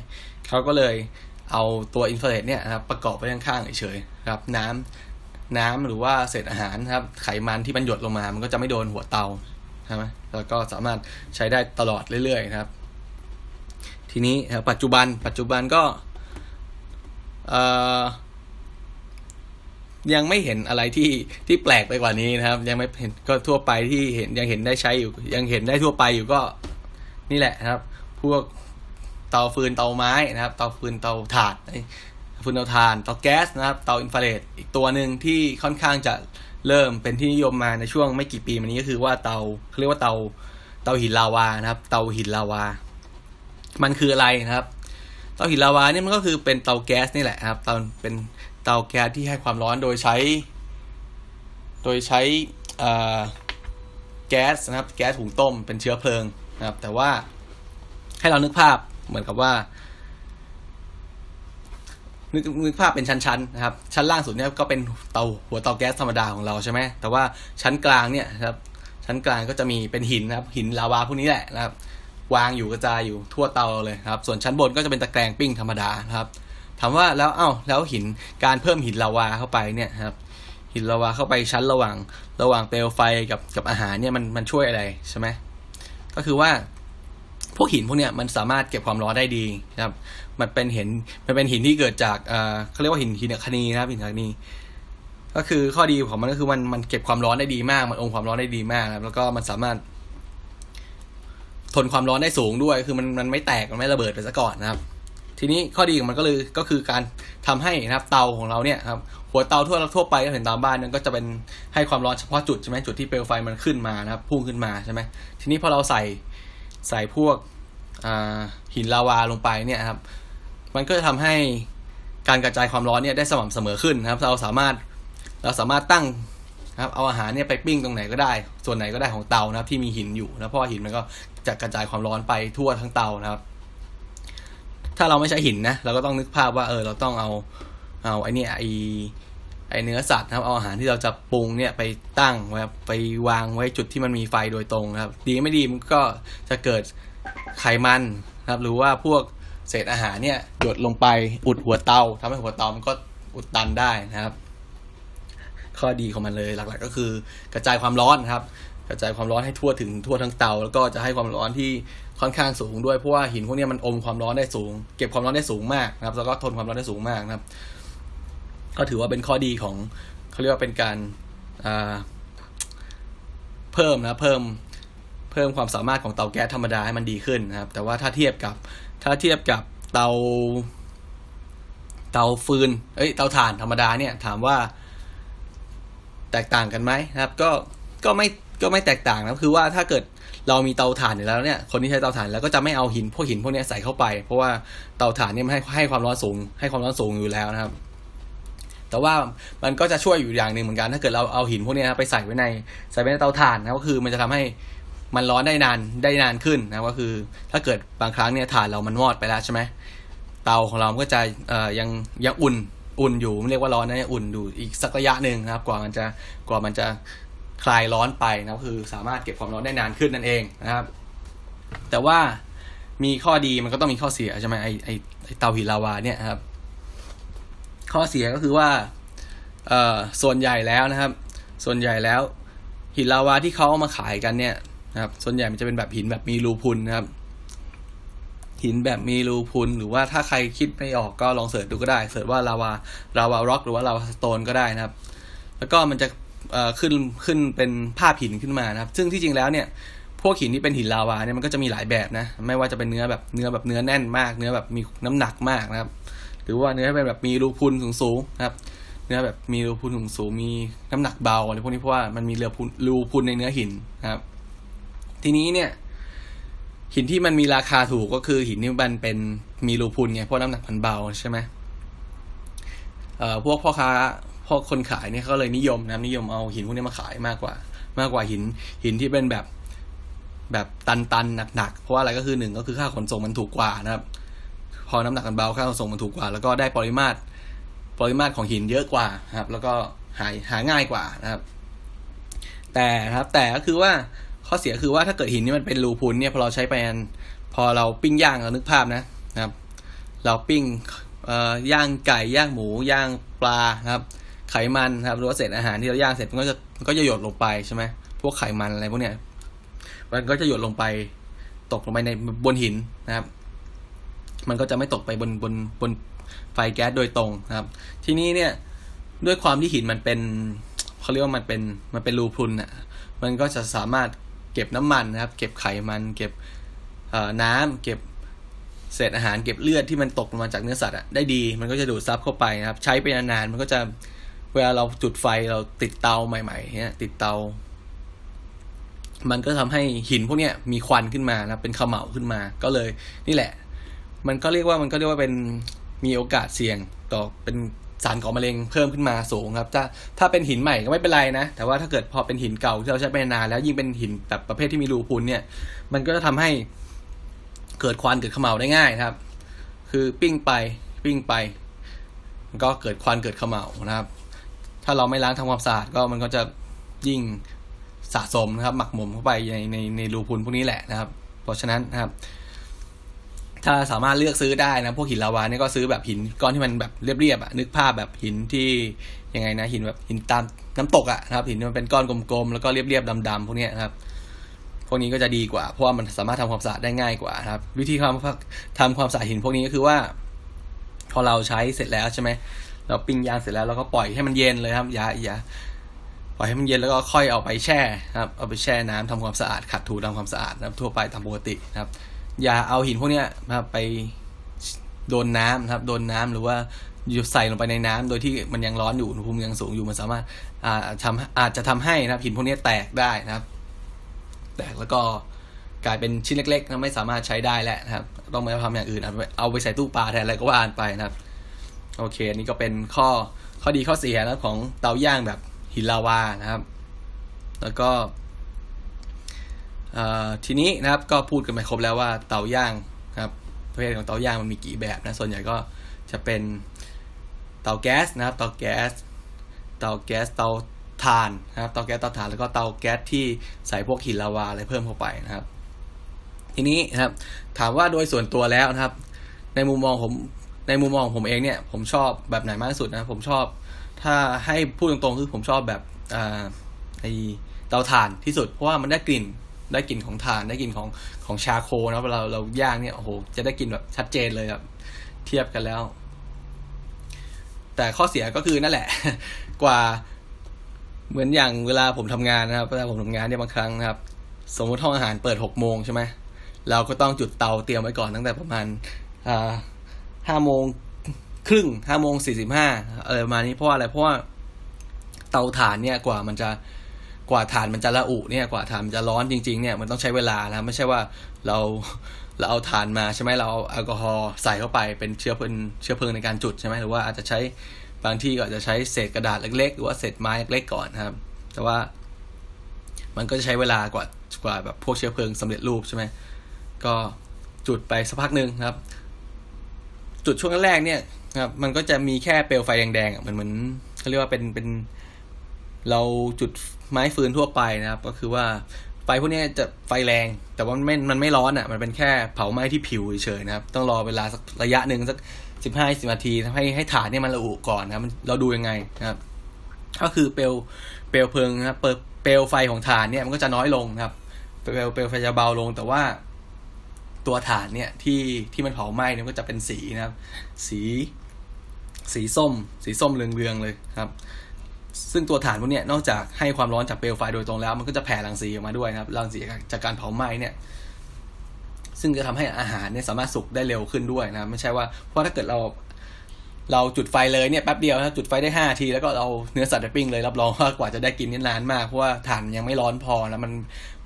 Speaker 1: เขาก็เลย เอาตัวอินฟราเรดเนี่ยนะครับประกอบไว้ข้างๆเฉยๆครับน้ำน้ำหรือว่าเศษอาหารครับไขมันที่มันหยดลงมา มันก็จะไม่โดนหัวเตาใช่ไหมแล้วก็สามารถใช้ได้ตลอดเรื่อยๆนะครับ ทีนี้ปัจจุบันปัจจุบันก็ยังไม่เห็นอะไรที่ที่แปลกไปกว่านี้นะครับ ยังไม่เห็นก็ทั่วไปที่เห็นยังเห็นได้ใช้อยู่ ยังเห็นได้ทั่วไปอยู่ก็นี่แหละนะครับ พวก เตาฟืนเตาไม้นะครับ เตาฟืนเตาถ่านฟืนเตาถ่านเตาแก๊สนะครับ เตาอินฟราเรดอีกตัวหนึ่งที่ค่อนข้างจะเริ่มเป็นที่นิยมมาในช่วงไม่กี่ปีมานี้ก็คือว่าเตาเขาเรียกว่าเตาเตาหินลาวานะครับ เตาหินลาวา มันคืออะไรนะครับ เตาหินลาวาเนี่ยมันก็คือเป็นเตาแก๊สนี่แหละครับ เตาเป็นเตาแก๊สที่ให้ความร้อนโดยใช้ โดยใช้แก๊สนะครับ แก๊สหุงต้มเป็นเชื้อเพลิงนะครับ แต่ว่าให้เรานึกภาพ เหมือนกับว่านึกนึกภาพเป็นชั้นๆนะครับ ชั้นล่างสุดเนี่ยก็เป็นเตาหัวเตาแก๊สธรรมดาของเราใช่ไหมแต่ว่าชั้นกลางเนี่ยครับ ชั้นกลางก็จะมีเป็นหินนะครับ หินลาวาพวกนี้แหละนะครับ วางอยู่กระจายอยู่ทั่วเตาเลยครับ ส่วนชั้นบนก็จะเป็นตะแกรงปิ้งธรรมดานะครับ ถามว่าแล้วเอ้าแล้วหินการเพิ่มหินลาวาเข้าไปเนี่ยครับ หินลาวาเข้าไปชั้นระหว่างระหว่างเปลวไฟกับกับอาหารเนี่ยมันมันช่วยอะไรใช่ไหมก็คือว่า พวกหินพวกเนี้ยมันสามารถเก็บความร้อนได้ดีนะครับ มันเป็นหินมันเป็นหินที่เกิดจากเอ่อเขาเรียกว่าหินหินคณีนะครับหินคณีก็คือข้อดีของมันก็คือมันมันเก็บความร้อนได้ดีมาก มันองความร้อนได้ดีมากครับ แล้วก็มันสามารถ ทนความร้อนได้สูงด้วย คือมันมันไม่แตกมันไม่ระเบิดไปซะก่อนนะครับ ทีนี้ข้อดีของมันก็เลยก็คือการทำให้นะครับ เตาของเราเนี่ยครับ หัวเตาทั่วทั่วไปก็เห็นตามบ้านนั้นก็จะเป็นให้ความร้อนเฉพาะจุดใช่ไหมจุดที่เปลวไฟมันขึ้นมานะครับ พุ่งขึ้นมาใช่ไหมทีนี้พอเราใส่ ใส่พวกหินลาวาลงไปเนี่ยครับ มันก็จะทำให้การกระจายความร้อนเนี่ยได้สม่ำเสมอขึ้นนะครับ เราสามารถเราสามารถตั้งครับเอาอาหารเนี่ยไปปิ้งตรงไหนก็ได้ ส่วนไหนก็ได้ของเตานะครับ ที่มีหินอยู่นะเพราะหินมันก็จะกระจายความร้อนไปทั่วทั้งเตานะครับ ถ้าเราไม่ใช้หินนะเราก็ต้องนึกภาพว่าเออเราต้องเอาเอาไอเนี่ยไอ ไอเนื้อสัตว์นะครับเอาอาหารที่เราจะปรุงเนี่ยไปตั้งไว้ไปวางไว้จุดที่มันมีไฟโดยตรงนะครับ ดีไม่ดีมันก็จะเกิดไขมันนะครับหรือว่าพวกเศษอาหารเนี่ยหยดลงไปอุดหัวเตาทำให้หัวเตามันก็อุดตันได้นะครับ ข้อดีของมันเลยหลักๆ ก็คือ กระจายความร้อนครับ กระจายความร้อนให้ทั่วถึงทั่วทั้งเตา แล้วก็จะให้ความร้อนที่ค่อนข้างสูงด้วยเพราะว่าหินพวกนี้มันอมความร้อนได้สูง เก็บความร้อนได้สูงมากนะครับ แล้วก็ทนความร้อนได้สูงมากนะครับ ก็ถือว่าเป็นข้อดีของเขาเรียกว่าเป็นการเพิ่มนะเพิ่มเพิ่มความสามารถของเตาแก๊สธรรมดาให้มันดีขึ้นนะครับ แต่ว่าถ้าเทียบกับถ้าเทียบกับเตา เตาฟืนเอ้ยเตาถ่านธรรมดาเนี่ยถามว่า แตกต่างกันไหมนะครับ ก็ก็ไม่ก็ไม่แตกต่างนะคือว่าถ้าเกิดเรามีเตาถ่านอยู่แล้วเนี่ย คนที่ใช้เตาถ่านแล้วก็จะไม่เอาหินพวกหินพวกนี้ใส่เข้าไป เพราะว่าเตาถ่านเนี่ยมันให้ให้ความร้อนสูง ให้ความร้อนสูงอยู่แล้วนะครับ แต่ว่ามันก็จะช่วยอยู่อย่างหนึ่งเหมือนกัน ถ้าเกิดเราเอาหินพวกนี้ไปใส่ไว้ในใส่ไว้ในเตาถ่านนะก็คือมันจะทำให้มันร้อนได้นานได้นานขึ้นนะก็คือ ถ้าเกิดบางครั้งเนี่ยถ่านเรามันมอดไปแล้วใช่ไหมเตาของเราก็จะเอ่อยังยังอุ่นอุ่นอยู่ไม่เรียกว่าร้อนนะอุ่นอยู่อีกสักระยะหนึ่งนะครับ กว่ามันจะกว่ามันจะคลายร้อนไปนะคือสามารถเก็บความร้อนได้นานขึ้นนั่นเองนะครับ แต่ว่ามีข้อดีมันก็ต้องมีข้อเสียใช่ไหมไอ้ไอ้ไอ้เตาหินลาวาเนี่ยครับ ข้อเสียก็คือว่าเอ่อส่วนใหญ่แล้วนะครับ ส่วนใหญ่แล้ว หินลาวาที่เขาเอามาขายกันเนี่ยนะครับ ส่วนใหญ่มันจะเป็นแบบหินแบบมีรูพรุนนะครับ หินแบบมีรูพรุนหรือว่าถ้าใครคิดไม่ออกก็ลอง search ดูก็ได้ search ว่า lava lava rock หรือว่า lava stone ก็ได้นะครับ แล้วก็มันจะเอ่อขึ้นขึ้นเป็นภาพหินขึ้นมานะครับ ซึ่งที่จริงแล้วเนี่ยพวกหินที่เป็นหินลาวาเนี่ยมันก็จะมีหลายแบบนะ ไม่ว่าจะเป็นเนื้อแบบเนื้อแบบเนื้อแน่นมาก เนื้อแบบมีน้ำหนักมากนะครับ รือว่าเนื้อเป็นแบบมีรูพุนสูงๆนะครับ เนื้อแบบมีรูพุนสูงๆมีน้ำหนักเบาอะไรพวกนี้เพราะว่ามันมีเรือพุนรูพุนในเนื้อหินนะครับ ทีนี้เนี่ย หินที่มันมีราคาถูกก็คือหินที่มันเป็นมีรูพุนไงเพราะน้ำหนักมันเบาใช่ไหมเอ่อพวกพ่อค้าพวกคนขายเนี่ยเขาเลยนิยมนะนิยมเอาหินพวกนี้มาขายมากกว่า มากกว่าหินหินที่เป็นแบบแบบตันๆหนักๆเพราะว่าอะไรก็คือหนึ่งก็คือค่าขนส่งมันถูกกว่านะครับ พอน้ำหนักมันเบาค่าขนส่งมันถูกกว่า แล้วก็ได้ปริมาตรปริมาตรของหินเยอะกว่าครับ แล้วก็หาหาง่ายกว่านะครับ แต่ครับแต่ก็คือว่าข้อเสียคือว่าถ้าเกิดหินนี่มันเป็นรูพุนเนี่ยพอเราใช้ไปอันพอเราปิ้งย่างเรานึกภาพนะนะครับ เราปิ้งเอ่อย่างไก่ย่างหมูย่างปลานะครับ ไขมันครับหรือว่าเศษอาหารที่เราย่างเสร็จมันก็จะมันก็จะหยดลงไปใช่ไหมพวกไขมันอะไรพวกเนี้ยมันก็จะหยดลงไปตกลงไปในบนหินนะครับ มันก็จะไม่ตกไปบนบนบนไฟแก๊สโดยตรงนะครับ ทีนี้เนี่ยด้วยความที่หินมันเป็นเขาเรียกว่ามันเป็นมันเป็นรูพุนอะมันก็จะสามารถเก็บน้ำมันนะครับ เก็บไขมันเก็บน้ำเก็บเศษอาหารเก็บเลือดที่มันตกมาจากเนื้อสัตว์อะได้ดีมันก็จะดูดซับเข้าไปนะครับ ใช้ไปนานๆมันก็จะเวลาเราจุดไฟเราติดเตาใหม่ๆเนี่ยติดเตา มันก็ทำให้หินพวกเนี้ยมีควันขึ้นมานะเป็นขมเหลาขึ้นมา ก็เลยนี่แหละ มันก็เรียกว่ามันก็เรียกว่าเป็นมีโอกาสเสี่ยงต่อเป็นสารก่อมะเร็งเพิ่มขึ้นมาสูงครับ ถ้าถ้าเป็นหินใหม่ก็ไม่เป็นไรนะ แต่ว่าถ้าเกิดพอเป็นหินเก่าที่เราใช้ไปนานแล้วยิ่งเป็นหินแบบประเภทที่มีรูพุนเนี่ย มันก็จะทำให้เกิดควันเกิดขมเหลาได้ง่ายครับ คือปิ้งไปปิ้งไป ก็เกิดควันเกิดขมเหลานะครับ ถ้าเราไม่ล้างทำความสะอาดก็มันก็จะยิ่งสะสมนะครับ หมักหมมเข้าไปในในในรูพุนพวกนี้แหละนะครับ เพราะฉะนั้นนะครับ ถ้าสามารถเลือกซื้อได้นะ พวกหินลาวาเนี่ยก็ซื้อแบบหินก้อนที่มันแบบเรียบๆอะนึกภาพแบบหินที่ยังไงนะ หินแบบหินตามน้ำตกอะนะครับ หินที่มันเป็นก้อนกลมๆแล้วก็เรียบๆดำๆพวกนี้นะครับ พวกนี้ก็จะดีกว่า เพราะว่ามันสามารถทำความสะอาดได้ง่ายกว่าครับ วิธีทำทำความสะอาดหินพวกนี้ก็คือว่า พอเราใช้เสร็จแล้วใช่ไหมเราปิ้งย่างเสร็จแล้วเราก็ปล่อยให้มันเย็นเลยครับอย่าอย่าปล่อยให้มันเย็นแล้วก็ค่อยเอาไปแช่ครับเอาไปแช่น้ำทำความสะอาดขัดถูทำความสะอาดนะทั่วไปตามปกตินะครับ อย่าเอาหินพวกเนี้ยนะครับไปโดนน้ำนะครับ โดนน้ำหรือว่าอยู่ใส่ลงไปในน้ำโดยที่มันยังร้อนอยู่อุณหภูมิยังสูงอยู่มันสามารถอาทำอาจจะทำให้นะครับ หินพวกนี้แตกได้นะครับ แตกแล้วก็กลายเป็นชิ้นเล็กๆนะไม่สามารถใช้ได้แล้วนะครับ ต้องมาทำอย่างอื่นเอาไปใส่ตู้ปลาแทนอะไรก็ว่ากันไปนะครับ โอเคอันนี้ก็เป็นข้อข้อดีข้อเสียนะของเตาย่างแบบหินลาวานะครับ แล้วก็ ทีนี้นะครับก็พูดกันไปครบแล้วว่าเตาย่างครับประเภทของเตาย่างมันมีกี่แบบนะส่วนใหญ่ก็จะเป็นเตาแก๊สนะครับเตาแก๊สเตาแก๊สเตาถ่านนะครับเตาแก๊สเตาถ่านแล้วก็เตาแก๊สที่ใส่พวกหินลาวาอะไรเพิ่มเข้าไปนะครับ ทีนี้นะครับถามว่าโดยส่วนตัวแล้วนะครับ ในมุมมองผมในมุมมองผมเองเนี่ยผมชอบแบบไหนมากที่สุดนะผมชอบ ถ้าให้พูดตรงๆคือผมชอบแบบอ่าไอเตาถ่านที่สุดเพราะว่ามันได้กลิ่น ได้กลิ่นของถ่านได้กลิ่นของของชาโคนะเวลาเราย่างเนี่ยโอ้โหจะได้กลิ่นแบบชัดเจนเลยครับ เทียบกันแล้ว แต่ข้อเสียก็คือนั่นแหละ กว่า เหมือนอย่างเวลาผมทำงานนะครับเวลาผมทำงานเนี่ยบางครั้งนะครับ สมมติห้องอาหารเปิดหกโมงใช่ไหมเราก็ต้องจุดเตาเตรียมไว้ก่อนตั้งแต่ประมาณอ่าห้าโมงครึ่งห้าโมงสี่สิบห้าอะไรประมาณนี้เพราะว่าอะไรเพราะว่าเตาถ่านเนี่ยกว่ามันจะ กว่าถ่านมันจะระอุเนี่ยกว่าถ่านมันจะร้อนจริงๆเนี่ยมันต้องใช้เวลานะไม่ใช่ว่าเราเราเอาถ่านมาใช่ไหมเราเอาแอลกอฮอล์ใส่เข้าไปเป็นเชื้อเพลิงเชื้อเพลิงในการจุดใช่ไหมหรือว่าอาจจะใช้บางที่ก็อาจจะใช้เศษกระดาษเล็กๆ หรือว่าเศษไม้เล็กๆก่อนครับ แต่ว่ามันก็จะใช้เวลากว่ากว่าแบบพวกเชื้อเพลิงสำเร็จรูปใช่ไหมก็จุดไปสักพักหนึ่งครับ จุดช่วงแรกเนี่ยครับมันก็จะมีแค่เปลวไฟแดงๆอะมันเหมือนเขาเรียกว่าเป็นเป็นเราจุด ไม้ฟืนทั่วไปนะครับ ก็คือว่าไฟพวกนี้จะไฟแรง แต่ว่ามันไม่มันไม่ร้อนอะ มันเป็นแค่เผาไหม้ที่ผิวเฉยๆนะครับ ต้องรอเวลาสักระยะหนึ่งสักสิบห้าสิบนาทีให้ให้ฐานเนี่ยมันระอุก่อนนะครับเราดูยังไงนะครับ ก็คือเปลวเปลวเพลิงนะครับเปลวไฟของฐานเนี่ยมันก็จะน้อยลงนะครับ เปลวเปลวไฟจะเบาลงแต่ว่าตัวฐานเนี่ยที่ที่มันเผาไหม้เนี่ยก็จะเป็นสีนะครับ สี สีส้ม สีส้มเรืองๆเลยครับ ซึ่งตัวฐานพวกนี้นอกจากให้ความร้อนจากเปลวไฟโดยตรงแล้ว มันก็จะแผ่รังสีออกมาด้วยนะครับรังสีจากการเผาไหม้เนี่ย ซึ่งจะทำให้อาหารเนี่ยสามารถสุกได้เร็วขึ้นด้วยนะไม่ใช่ว่าเพราะถ้าเกิดเราเราจุดไฟเลยเนี่ยแป๊บเดียวนะจุดไฟได้ห้าที แล้วก็เราเนื้อสัตว์ไปปิ้งเลยรับรองว่ากว่าจะได้กินนี่นานมากเพราะว่าถ่านยังไม่ร้อนพอนะมัน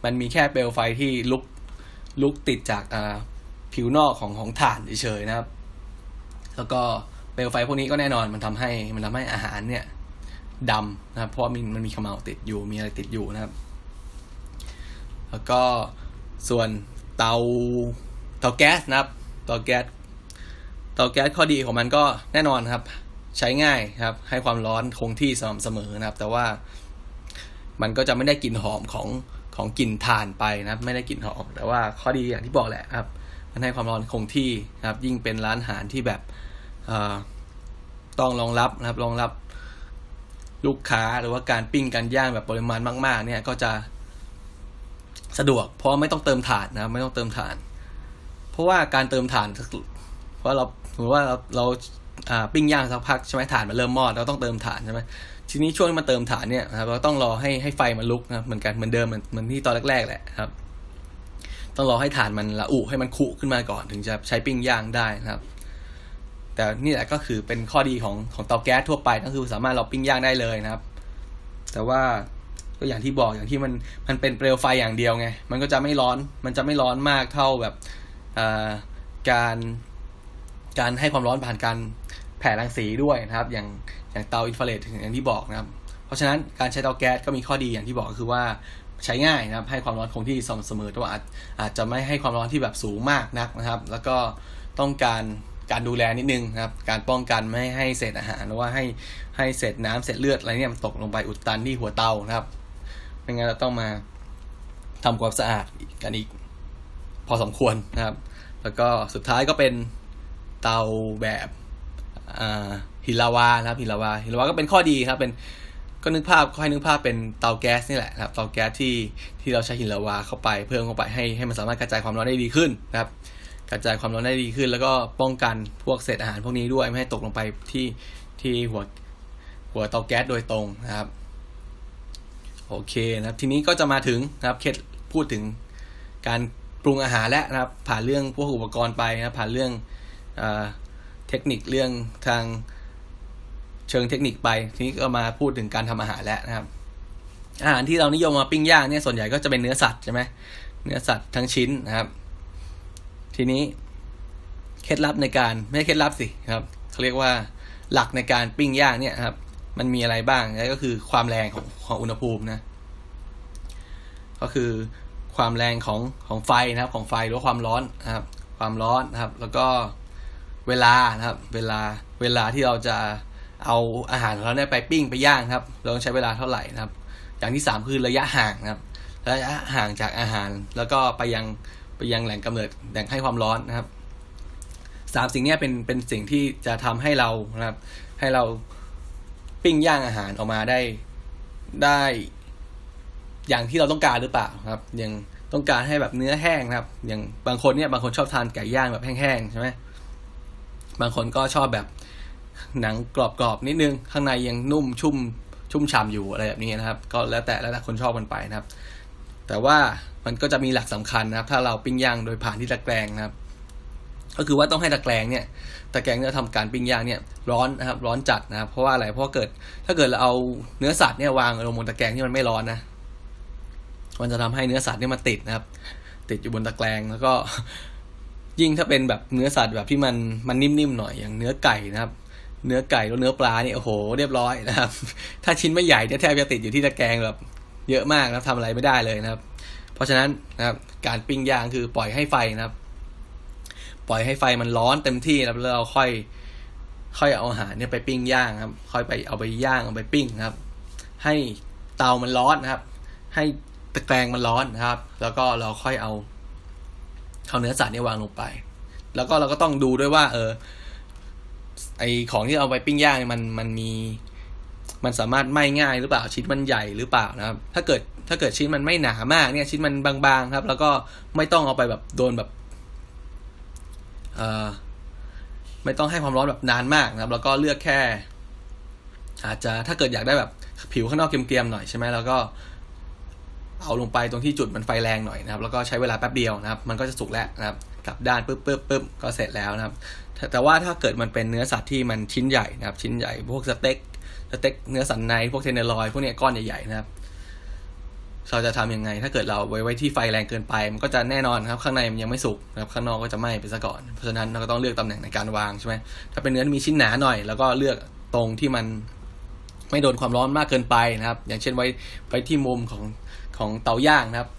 Speaker 1: มันมีแค่เปลวไฟที่ลุกลุกติดจากอ่าผิวนอกของของถ่านเฉยๆนะครับ แล้วก็เปลวไฟพวกนี้ก็แน่นอนมันทำให้มันทำให้อาหารเนี่ย ดำนะครับ เพราะมันมันมีขมเหลาติดอยู่มีอะไรติดอยู่นะครับ แล้วก็ส่วนเตาเตาแก๊สนะครับ เตาแก๊สเตาแก๊สข้อดีของมันก็แน่นอนครับ ใช้ง่ายครับ ให้ความร้อนคงที่สม่ำเสมอนะครับ แต่ว่ามันก็จะไม่ได้กลิ่นหอมของของกลิ่นถ่านไปนะครับ ไม่ได้กลิ่นหอม แต่ว่าข้อดีอย่างที่บอกแหละครับ มันให้ความร้อนคงที่นะครับ ยิ่งเป็นร้านอาหารที่แบบต้องรองรับนะครับรองรับ ลูกค้าหรือว่าการปิ้งการย่างแบบปริมาณมาก ๆ เนี่ยก็จะสะดวก เพราะไม่ต้องเติมถ่านนะไม่ต้องเติมถ่าน เพราะว่าการเติมถ่านเพราะเราสมมติว่าเราเราปิ้งย่างสักพักใช่ไหมถ่านมันเริ่มมอดเราต้องเติมถ่านใช่ไหมทีนี้ช่วงมันเติมถ่านเนี่ยนะครับเราต้องรอให้ให้ไฟมันลุกนะเหมือนกันเหมือนเดิมเหมือนเหมือนที่ตอนแรกๆแหละครับ ต้องรอให้ถ่านมันละอุให้มันคุขึ้นมาก่อนถึงจะใช้ปิ้งย่างได้นะครับ แต่นี่แหละก็คือเป็นข้อดีของของเตาแก๊สทั่วไปก็คือสามารถเราปิ้งย่างได้เลยนะครับ แต่ว่าก็อย่างที่บอกอย่างที่มันมันเป็นเปลวไฟอย่างเดียวไงมันก็จะไม่ร้อน มันจะไม่ร้อนมากเท่าแบบการการให้ความร้อนผ่านการแผ่รังสีด้วยนะครับ อย่างอย่างเตาอินฟราเรดอย่างที่บอกนะครับ เพราะฉะนั้นการใช้เตาแก๊สก็มีข้อดีอย่างที่บอกคือว่าใช้ง่ายนะครับ ให้ความร้อนคงที่สม่ำเสมอแต่ว่าอาจจะไม่ให้ความร้อนที่แบบสูงมากนักนะครับ แล้วก็ต้องการ การดูแลนิดนึงนะครับ การป้องกันไม่ให้เศษอาหารหรือว่าให้ให้เศษน้ำเศษเลือดอะไรเนี่ยมันตกลงไปอุดตันที่หัวเตานะครับไม่งั้นเราต้องมาทำความสะอาดกันอีกพอสมควรนะครับ แล้วก็สุดท้ายก็เป็นเตาแบบหินลาวานะครับหินลาวาหินลาวาก็เป็นข้อดีครับ เป็นก็นึกภาพค่อยนึกภาพเป็นเตาแก๊สนี่แหละครับ เตาแก๊สที่ที่เราใช้หินลาวาเข้าไปเพิ่มเข้าไปให้ให้มันสามารถกระจายความร้อนได้ดีขึ้นนะครับ กระจายความร้อนได้ดีขึ้น แล้วก็ป้องกันพวกเศษอาหารพวกนี้ด้วยไม่ให้ตกลงไปที่ที่หัวหัวเตาแก๊สโดยตรงนะครับ โอเคนะครับ ทีนี้ก็จะมาถึงนะครับเคสพูดถึงการปรุงอาหารแล้วนะครับ ผ่านเรื่องพวกอุปกรณ์ไปนะผ่านเรื่องเทคนิคเรื่องทางเชิงเทคนิคไป ทีนี้ก็มาพูดถึงการทำอาหารแล้วนะครับ อาหารที่เรานิยมมาปิ้งย่างเนี่ยส่วนใหญ่ก็จะเป็นเนื้อสัตว์ใช่ไหมเนื้อสัตว์ทั้งชิ้นนะครับ ทีนี้เคล็ดลับในการไม่ใช่เคล็ดลับสิครับเขาเรียกว่าหลักในการปิ้งย่างเนี่ยครับ มันมีอะไรบ้างนั่นก็คือความแรงของของอุณหภูมินะ ก็คือความแรงของของไฟนะครับ ของไฟหรือความร้อนนะครับ ความร้อนนะครับ แล้วก็เวลานะครับ เวลาเวลาที่เราจะเอาอาหารของเราเนี่ยไปปิ้งไปย่างครับ เราต้องใช้เวลาเท่าไหร่นะครับ อย่างที่สามคือระยะห่างนะครับระยะห่างจากอาหารแล้วก็ไปยัง ยังแหล่งกำเนิดแหล่งให้ความร้อนนะครับสามสิ่งนี้เป็นเป็นสิ่งที่จะทำให้เรานะครับ ให้เราปิ้งย่างอาหารออกมาได้ได้อย่างที่เราต้องการหรือเปล่าครับย่างต้องการให้แบบเนื้อแห้งครับ อย่างบางคนเนี่ยบางคนชอบทานไก่ย่างแบบแห้งๆใช่ไหมบางคนก็ชอบแบบหนังกรอบๆนิดนึง ข้างในยังนุ่มชุ่มชุ่มฉ่าอยู่อะไรแบบนี้นะครับ ก็แล้วแต่แล้วแต่คนชอบกันไปนะครับ แต่ว่า มันก็จะมีหลักสำคัญนะครับ ถ้าเราปิ้งย่างโดยผ่านที่ตะแกรงนะครับ ก็คือว่าต้องให้ตะแกรงเนี่ย ตะแกรงเนี่ยทำการปิ้งย่างเนี่ย ร้อนนะครับ ร้อนจัดนะครับ เพราะว่าอะไร เพราะเกิด ถ้าเกิดเราเอาเนื้อสัตว์เนี่ยวางลงบนตะแกรงที่มันไม่ร้อนนะ มันจะทำให้เนื้อสัตว์เนี่ยมันติดนะครับ ติดอยู่บนตะแกรงแล้วก็ ยิ่งถ้าเป็นแบบเนื้อสัตว์แบบที่มันมันนิ่มๆหน่อยอย่างเนื้อไก่นะครับเนื้อไก่แล้วเนื้อปลาเนี่ยโอ้โหเรียบร้อยนะครับ ถ้าชิ้นไม่ใหญ่เนี่ยแทบจะติดอยู่ที่ตะแกรงแบบ เยอะมากนะทำอะไรไม่ได้เลยนะครับ เพราะฉะนั้นนะครับ การปิ้งย่างคือปล่อยให้ไฟนะครับ ปล่อยให้ไฟมันร้อนเต็มที่แล้วเราค่อย ค่อยเอาอาหารเนี่ยไปปิ้งย่างครับ ค่อยไปเอาไปย่างเอาไปปิ้งครับ ให้เตามันร้อนนะครับ ให้ตะแกรงมันร้อนนะครับ แล้วก็เราค่อยเอาเอาเนื้อสัตว์เนี่ยวางลงไป แล้วก็เราก็ต้องดูด้วยว่า เออ ไอของที่เอาไปปิ้งย่างมันมันมี มันสามารถไหม้ง่ายหรือเปล่าชิ้นมันใหญ่หรือเปล่านะครับ ถ้าเกิด ถ้าเกิดชิ้นมันไม่หนามากเนี่ยชิ้นมันบางๆครับ แล้วก็ไม่ต้องเอาไปแบบโดนแบบเอ่อไม่ต้องให้ความร้อนแบบนานมากนะครับ แล้วก็เลือกแค่ อาจจะถ้าเกิดอยากได้แบบผิวข้างนอกเกรียมๆหน่อยใช่ไหมแล้วก็เอาลงไปตรงที่จุดมันไฟแรงหน่อยนะครับ แล้วก็ใช้เวลาแป๊บเดียวนะครับ มันก็จะสุกแล้วนะครับกลับด้านปึ๊บปึ๊บปึ๊บก็เสร็จแล้วนะครับ แต่ว่าถ้าเกิดมันเป็นเนื้อสัตว์ที่มันชิ้นใหญ่นะครับ ชิ้นใหญ่พวกสเต็กสเต็กเนื้อสันในพวก tenderloin พวกเนี้ยก้อนใหญ่ๆนะครับ เราจะทำยังไง ถ้าเกิดเราไว้ไว้ที่ไฟแรงเกินไป มันก็จะแน่นอนครับ ข้างในมันยังไม่สุกนะครับข้างนอกก็จะไหม้ไปซะก่อน เพราะฉะนั้นเราก็ต้องเลือกตำแหน่งในการวางใช่ไหมถ้าเป็นเนื้อมีชิ้นหนาหน่อย แล้วก็เลือกตรงที่มันไม่โดนความร้อนมากเกินไปนะครับ อย่างเช่นไว้ไว้ที่มุมของของเตาย่างนะครับ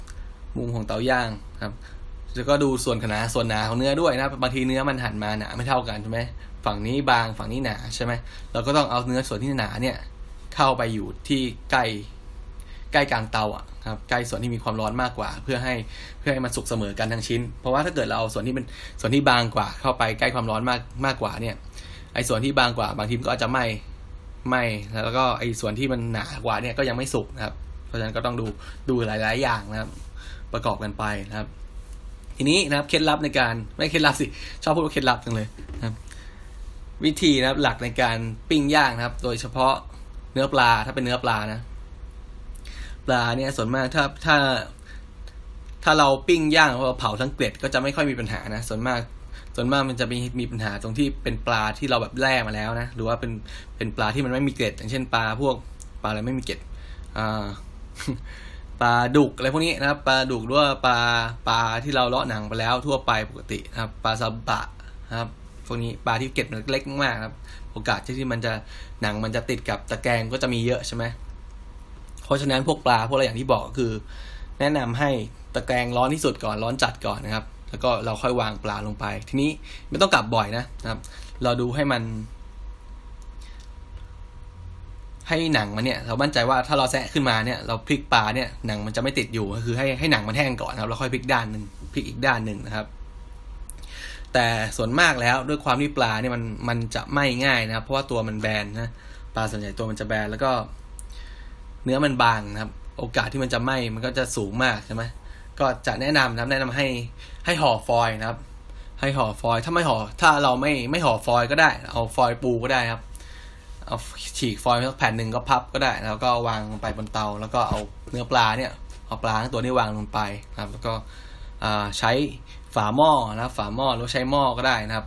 Speaker 1: มุมของเตาย่างครับแล้วก็ดูส่วนขนาดส่วนหนาของเนื้อด้วยนะครับบางทีเนื้อมันหั่นมาหนาไม่เท่ากันใช่ไหมฝั่งนี้บางฝั่งนี้หนาใช่ไหมเราก็ต้องเอาเนื้อส่วนที่หนาเนี่ยเข้าไปอยู่ที่ใกล้ใกล้กลางเตาอะ ครับใกล้ส่วนที่มีความร้อนมากกว่า เพื่อให้เพื่อให้มันสุกเสมอกันทั้งชิ้น เพราะว่าถ้าเกิดเราเอาส่วนที่เป็นส่วนที่บางกว่า เข้าไปใกล้ความร้อนมากมากกว่าเนี่ยไอ้ส่วนที่บางกว่า บางทีก็อาจจะไหม้ไหม้แล้วก็ไอ้ส่วนที่มันหนากว่าเนี่ยก็ยังไม่สุกนะครับ เพราะฉะนั้นก็ต้องดูดูหลาย ๆ อย่างนะครับ ประกอบกันไปนะครับ ทีนี้นะครับเคล็ดลับในการไม่เคล็ดลับสิชอบพูดว่าเคล็ดลับจังเลยนะครับวิธีนะครับหลักในการปิ้งย่างนะครับ โดยเฉพาะเนื้อปลาถ้าเป็นเนื้อปลานะ ปลาเนี่ยส่วนมากถ้าถ้า ถ้าเราปิ้งย่างเราเผาทั้งเกล็ดก็จะไม่ค่อยมีปัญหานะส่วนมาก ส่วนมากมันจะมีมีปัญหาตรงที่เป็นปลาที่เราแบบแล่มาแล้วนะหรือว่าเป็นเป็นปลาที่มันไม่มีเกล็ด อย่างเช่นปลาพวกปลาอะไรไม่มีเกล็ดอ่าปลาดุกอะไรพวกนี้นะครับปลาดุกหรือว่าปลาปลาที่เราเลาะหนังไปแล้วทั่วไปปกตินะครับปลาซาบะนะครับพวกนี้ปลาที่เกล็ดมันเล็กมากครับ โอกาสที่มันจะหนังมันจะติดกับตะแกรงก็จะมีเยอะใช่ไหม เพราะฉะนั้นพวกปลาพวกอะไรอย่างที่บอกก็คือ แนะนำให้ตะแกรงร้อนที่สุดก่อนร้อนจัดก่อนนะครับ แล้วก็เราค่อยวางปลาลงไป ทีนี้ไม่ต้องกลับบ่อยนะครับ เราดูให้มัน ให้หนังมันเนี่ย เรามั่นใจว่าถ้าเราแซะขึ้นมาเนี่ย เราพลิกปลาเนี่ยหนังมันจะไม่ติดอยู่ก็คือ ให้ให้หนังมันแห้งก่อนนะครับแล้วค่อยพลิกด้านหนึ่งพลิกอีกด้านหนึ่งนะครับ แต่ส่วนมากแล้วด้วยความที่ปลาเนี่ยมันมันจะไม่ง่ายนะครับ เพราะว่าตัวมันแบนนะปลาส่วนใหญ่ตัวมันจะแบนแล้วก็ เนื้อมันบางนะครับ โอกาสที่มันจะไหม้มันก็จะสูงมากใช่ไหมก็จะแนะนำนะครับ แนะนำให้ให้ห่อฟอยนะครับ ให้ห่อฟอยถ้าไม่ห่อถ้าเราไม่ไม่ห่อฟอยก็ได้ เอาฟอยปูก็ได้ครับ เอาฉีกฟอยสักแผ่นหนึ่งก็พับก็ได้ แล้วก็วางลงไปบนเตา แล้วก็เอาเนื้อปลาเนี่ยเอาปลาทั้งตัวนี้วางลงไปนะครับ แล้วก็ใช้ฝาหม้อนะฝาหม้อหรือใช้หม้อก็ได้นะครับ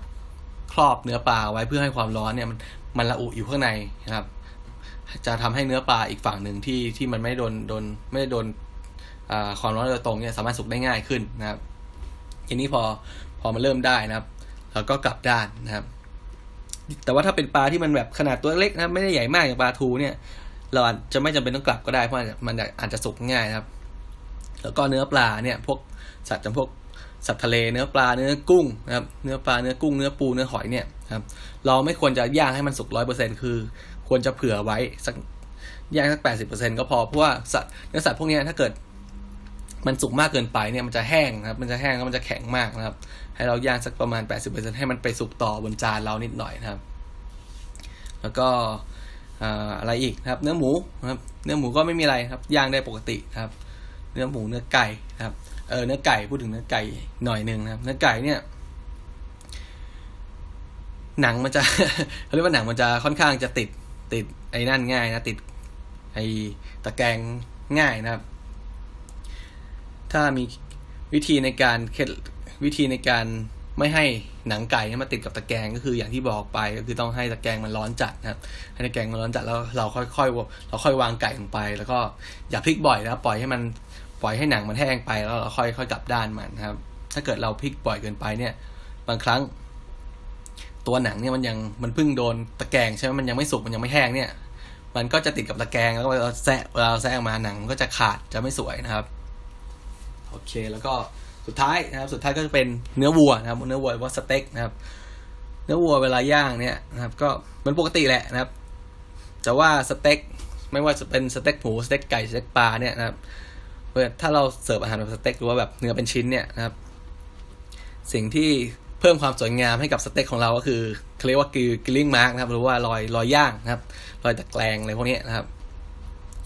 Speaker 1: ครอบเนื้อปลาไว้เพื่อให้ความร้อนเนี่ยมันมันระอุอยู่ข้างในนะครับ จะทำให้เนื้อปลาอีกฝั่งหนึ่งที่ที่มันไม่โดนโดนไม่ได้โดนความร้อนโดยตรงเนี่ยสามารถสุกได้ง่ายขึ้นนะครับทีนี้พอพอมันเริ่มได้นะครับเราก็กลับด้านนะครับ แต่ว่าถ้าเป็นปลาที่มันแบบขนาดตัวเล็กนะไม่ได้ใหญ่มากอย่างปลาทูเนี่ย เราอาจจะไม่จำเป็นต้องกลับก็ได้เพราะมันอาจจะสุกง่ายนะครับ แล้วก็เนื้อปลาเนี่ยพวกสัตว์จำพวกสัตว์ทะเลเนื้อปลาเนื้อกุ้งนะครับเนื้อปลาเนื้อกุ้งเนื้อปูเนื้อหอยเนี่ยครับเราไม่ควรจะย่างให้มันสุกร้อยเปอร์เซ็นคือ ควรจะเผื่อไว้สักย่างสักแปดสิบเปอร์เซ็นก็พอเพราะว่าสัตว์เนื้อสัตว์พวกนี้ถ้าเกิดมันสุกมากเกินไปเนี่ยมันจะแห้งนะครับ มันจะแห้งแล้วมันจะแข็งมากนะครับ ให้เราย่างสักประมาณแปดสิบเปอร์เซ็นให้มันไปสุกต่อบนจานเรานิดหน่อยนะครับ แล้วก็อะไรอีกนะครับ เนื้อหมูนะครับ เนื้อหมูก็ไม่มีอะไรครับ ย่างได้ปกตินะครับ เนื้อหมูเนื้อไก่นะครับ เออเนื้อไก่พูดถึงเนื้อไก่หน่อยหนึ่งนะครับ เนื้อไก่เนี่ย หนังมันจะเขาเรียกว่าหนังมันจะค่อนข้างจะติด ติดไอ้นั่นง่ายนะติดไอ้ตะแกรงง่ายนะครับ ถ้ามีวิธีในการเคล็ดวิธีในการไม่ให้หนังไก่มาติดกับตะแกรงก็คืออย่างที่บอกไปก็คือต้องให้ตะแกรงมันร้อนจัดนะครับให้ตะแกรงมันร้อนจัดแล้วเราค่อยๆเราค่อยวางไก่ลงไป แล้วก็อย่าพลิกบ่อยนะปล่อยให้มันปล่อยให้หนังมันแห้งไปแล้วเราค่อยค่อยกลับด้านมันนะครับ ถ้าเกิดเราพลิกบ่อยเกินไปเนี่ย บางครั้ง ตัวหนังเนี่ยมันยังมันเพิ่งโดนตะแกรงใช่ไหมมันยังไม่สุกมันยังไม่แห้งเนี่ย มันก็จะติดกับตะแกรงแล้วก็เราแซะเราแซะออกมาหนังมันก็จะขาดจะไม่สวยนะครับโอเคแล้วก็สุดท้ายนะครับ สุดท้ายก็จะเป็นเนื้อวัวนะครับ เนื้อวัวว่าสเต็กนะครับ เนื้อวัวเวลาย่างเนี่ยนะครับ ก็มันปกติแหละนะครับแต่ว่าสเต็กไม่ว่าจะเป็นสเต็กหมูสเต็กไก่สเต็กปลาเนี่ยนะครับถ้าเราเสิร์ฟอาหารแบบสเต็กหรือว่าแบบเนื้อเป็นชิ้นเนี่ยนะครับ สิ่งที่ เพิ่มความสวยงามให้กับสเต็กของเราก็คือเขาเรียกว่า grilling mark นะครับ หรือว่ารอยรอยย่างนะครับ รอยตะแกรงอะไรพวกนี้นะครับ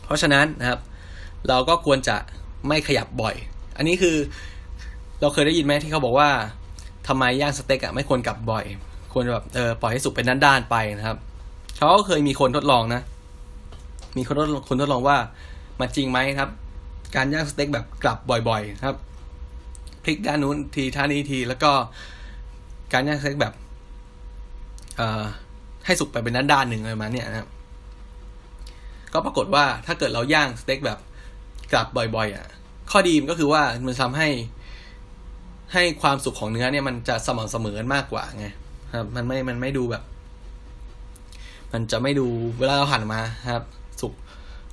Speaker 1: เพราะฉะนั้นนะครับ เราก็ควรจะไม่ขยับบ่อย อันนี้คือเราเคยได้ยินไหมที่เขาบอกว่าทำไมย่างสเต็กอะไม่ควรกลับบ่อย ควรแบบเออปล่อยให้สุกเป็นด้านๆไปนะครับเขาก็เคยมีคนทดลองนะ มีคนทดคนทดลองว่ามันจริงไหมครับ การย่างสเต็กแบบกลับบ่อยๆ ครับพลิกด้านนู้นทีท่านี้ทีแล้วก็ การย่างสเต็กแบบ เอ่อ ให้สุกไปเป็นด้านด้านหนึ่งอะไรมาเนี่ยนะครับ ก็ปรากฏว่าถ้าเกิดเราย่างสเต็กแบบกลับบ่อยๆอะ ข้อดีมันก็คือว่ามันทำให้ ให้ความสุกของเนื้อเนี่ยมันจะสม่ำเสมอมากกว่าไงครับ มันไม่ มันไม่ดูแบบ มันจะไม่ดูเวลาเราหั่นมาครับ สุก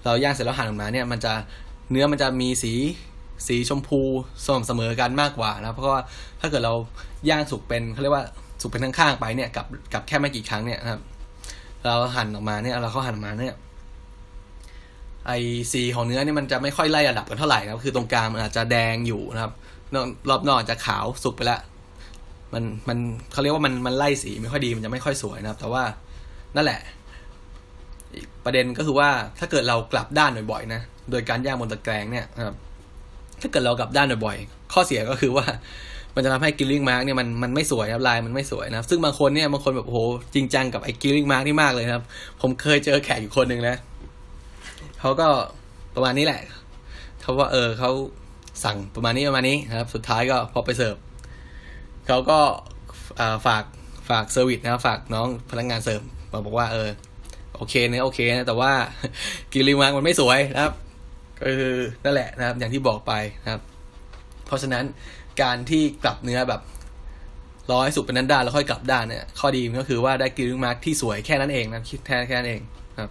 Speaker 1: เราย่างเสร็จแล้วหั่นออกมาเนี่ย มันจะเนื้อมันจะมีสี สีชมพูสม่ำเสมอกันมากกว่านะเพราะว่าถ้าเกิดเราย่างสุกเป็นเขาเรียกว่าสุกเป็นข้างๆไปเนี่ยกับกับแค่ไม่กี่ครั้งเนี่ยครับ เราหั่นออกมาเนี่ยเราเขาหั่นออกมาเนี่ยไอสีของเนื้อเนี่ยมันจะไม่ค่อยไล่ระดับกันเท่าไหร่นะคือตรงกลางมันอาจจะแดงอยู่นะครับรอบนอกจะขาวสุกไปแล้วมันมันเขาเรียกว่ามันมันไล่สีไม่ค่อยดีมันจะไม่ค่อยสวยนะครับ แต่ว่านั่นแหละประเด็นก็คือว่าถ้าเกิดเรากลับด้านบ่อยๆนะ โดยการย่างบนตะแกรงเนี่ยครับ ถ้าเกิดเรากลับด้านบ่อยๆ ข้อเสียก็คือว่า มันจะทำให้กิลลิ่งมาร์กเนี่ยมันมันไม่สวยครับลายมันไม่สวยนะซึ่งบางคนเนี่ยบางคนแบบโหจริงจังกับไอ้ grilling mark นี่มากเลยครับ ผมเคยเจอแขกอยู่คนหนึ่งนะเขาก็ประมาณนี้แหละเขาว่าเออเขาสั่งประมาณนี้ประมาณนี้นะครับ สุดท้ายก็พอไปเสิร์ฟเขาก็ฝากฝาก service นะฝากน้องพนักงานเสิร์ฟมาบอกว่าเออโอเคนะโอเคนะแต่ว่า grilling mark มันไม่สวยนะครับ ก็คือนั่นแหละนะครับ อย่างที่บอกไปนะครับ เพราะฉะนั้นการที่กลับเนื้อแบบร้อยสุกเป็นนั้นด้านแล้วค่อยกลับด้านเนี่ยข้อดีมันก็คือว่าได้กิริมาร์กที่สวยแค่นั้นเองนะคิดแค่แค่นั้นเองครับ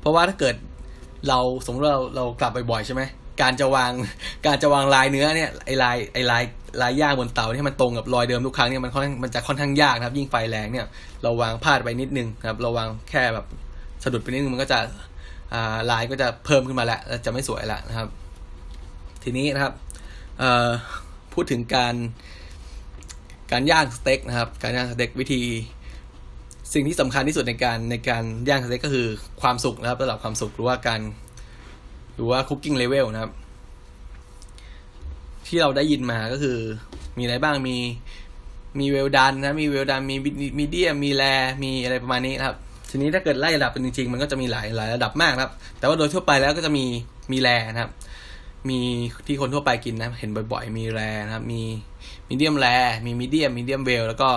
Speaker 1: เพราะว่าถ้าเกิดเราสมมติเราเรากลับบ่อยๆใช่ไหมการจะวางการจะวางลายเนื้อเนี่ยไอลายไอลายลายย่างบนเตาที่มันตรงกับรอยเดิมทุกครั้งเนี่ยมันค่อนมันจะค่อนข้างยากนะครับ ยิ่งไฟแรงเนี่ย เราวางพลาดไปนิดนึงนะครับ เราวางแค่แบบสะดุดไปนิดนึงมันก็จะ ลายก็จะเพิ่มขึ้นมาแล้วจะไม่สวยละนะครับ ทีนี้นะครับพูดถึงการการย่างสเต็กนะครับ การย่างสเต็กวิธี สิ่งที่สำคัญที่สุดในการในการย่างสเต็กก็คือความสุกนะครับระดับความสุกหรือว่าการหรือว่า cooking level นะครับ ที่เราได้ยินมาก็คือมีอะไรบ้างมีมี well done นะมี well done มี medium มี rareมีอะไรประมาณนี้นะครับ ทีนี้ถ้าเกิดไล่ระดับเป็นจริงๆ มันก็จะมีหลายหลายระดับมากครับ แต่ว่าโดยทั่วไปแล้วก็จะมีมีแรนะครับ มีที่คนทั่วไปกินนะ เห็นบ่อยๆ มีแรนะครับ มีมีเดียมแรมีมีเดียมมีเดียมเวลแล้วก็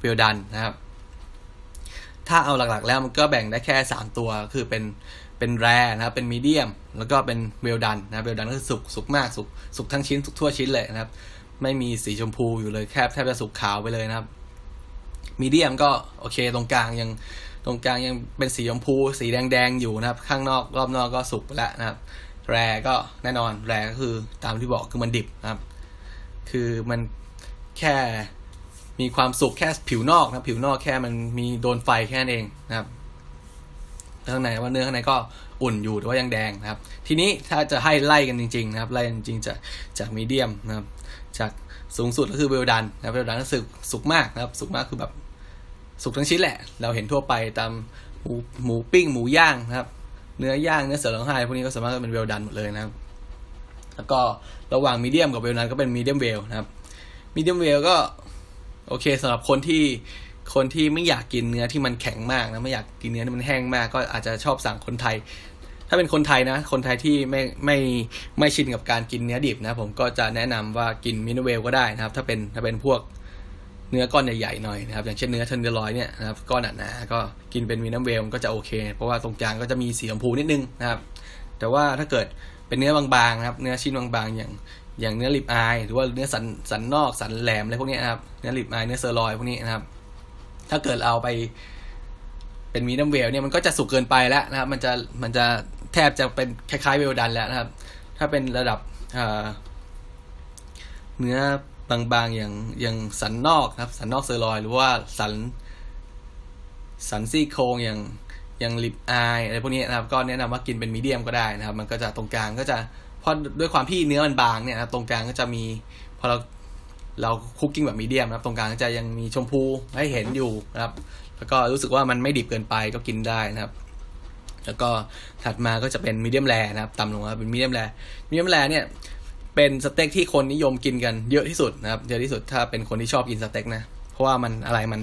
Speaker 1: เวลดันนะครับ ถ้าเอาหลักๆ แล้วมันก็แบ่งได้แค่สามตัวคือเป็นเป็นแรนะครับ เป็นมีเดียม แล้วก็เป็นเวลดันนะเวลดันก็คือสุกสุกมากสุกสุกทั้งชิ้นสุกทั่วชิ้นเลยนะครับ ไม่มีสีชมพูอยู่เลยแค่แทบจะสุกขาวไปเลยนะครับมีเดียมก็โอเคตรงกลางยัง ตรงกลางยังเป็นสีชมพู สีแดงๆอยู่นะครับ ข้างนอกรอบนอกก็สุกไปแล้วนะครับ แรก็แน่นอนแรก็คือตามที่บอกคือมันดิบนะครับ คือมันแค่มีความสุกแค่ผิวนอกนะผิวนอกแค่มันมีโดนไฟแค่นั้นเองนะครับข้างในว่าเนื้อข้างในก็อุ่นอยู่แต่ว่ายังแดงนะครับ ทีนี้ถ้าจะให้ไล่กันจริง ๆ นะครับ ไล่จริงๆจากจากมีเดียมนะครับ จากสูงสุดก็คือเวลดันนะเวลดันก็สุกสุกมากนะครับ สุกมากคือแบบ สุกทั้งชิ้นแหละ เราเห็นทั่วไปตามหมูหมูปิ้งหมูย่างนะครับ เนื้อย่างเนื้อเสือร้องไห้พวกนี้ก็สามารถเป็นเวลดันหมดเลยนะครับ แล้วก็ระหว่างมีเดียมกับเวลดันก็เป็นมีเดียมเวลนะครับมีเดียมเวลก็โอเคสำหรับคนที่คนที่ไม่อยากกินเนื้อที่มันแข็งมากนะไม่อยากกินเนื้อที่มันแห้งมาก ก็อาจจะชอบสั่งคนไทย ถ้าเป็นคนไทยนะ คนไทยที่ไม่ไม่ไม่ชินกับการกินเนื้อดิบนะ ผมก็จะแนะนำว่ากิน medium well ก็ได้นะครับ ถ้าเป็นถ้าเป็นพวก เนื้อก้อนใหญ่ๆหน่อยนะครับอย่างเช่นเนื้อ tenderloin เนี่ยนะครับก้อนหนาๆก็กินเป็น medium well ก็จะโอเค เพราะว่าตรงกลางก็จะมีสีชมพูนิดนึงนะครับ แต่ว่าถ้าเกิดเป็นเนื้อบางๆนะครับ เนื้อชิ้นบางๆ อย่างอย่างเนื้อ ribeye หรือว่าเนื้อสันสันนอกสันแหลมอะไรพวกนี้นะครับเนื้อ ribeye เนื้อเซอร์ลอยพวกนี้นะครับ ถ้าเกิดเอาไป เป็น medium well เนี่ยมันก็จะสุกเกินไปแล้วนะครับ มันจะมันจะแทบจะเป็นคล้ายๆ well done แล้วนะครับ ถ้าเป็นระดับเนื้อ บางๆอย่างอย่างสันนอกนะครับ สันนอกเซอร์ลอยหรือว่าสันสันซี่โครงอย่างอย่าง ribeye อะไรพวกนี้นะครับก็แนะนำว่ากินเป็น medium ก็ได้นะครับ มันก็จะตรงกลางก็จะเพราะด้วยความที่เนื้อมันบางเนี่ยนะตรงกลางก็จะมีพอเราเรา cooking แบบ medium นะครับ ตรงกลางก็จะยังมีชมพูให้เห็นอยู่นะครับ แล้วก็รู้สึกว่ามันไม่ดิบเกินไปก็กินได้นะครับ แล้วก็ถัดมาก็จะเป็นมีเดียมแรนะครับต่ำลงมาเป็นมีเดียมแรมีเดียมแรเนี่ย เป็นสเต็กที่คนนิยมกินกันเยอะที่สุดนะครับเยอะที่สุดถ้าเป็นคนที่ชอบกินสเต็กนะ เพราะว่ามันอะไรมัน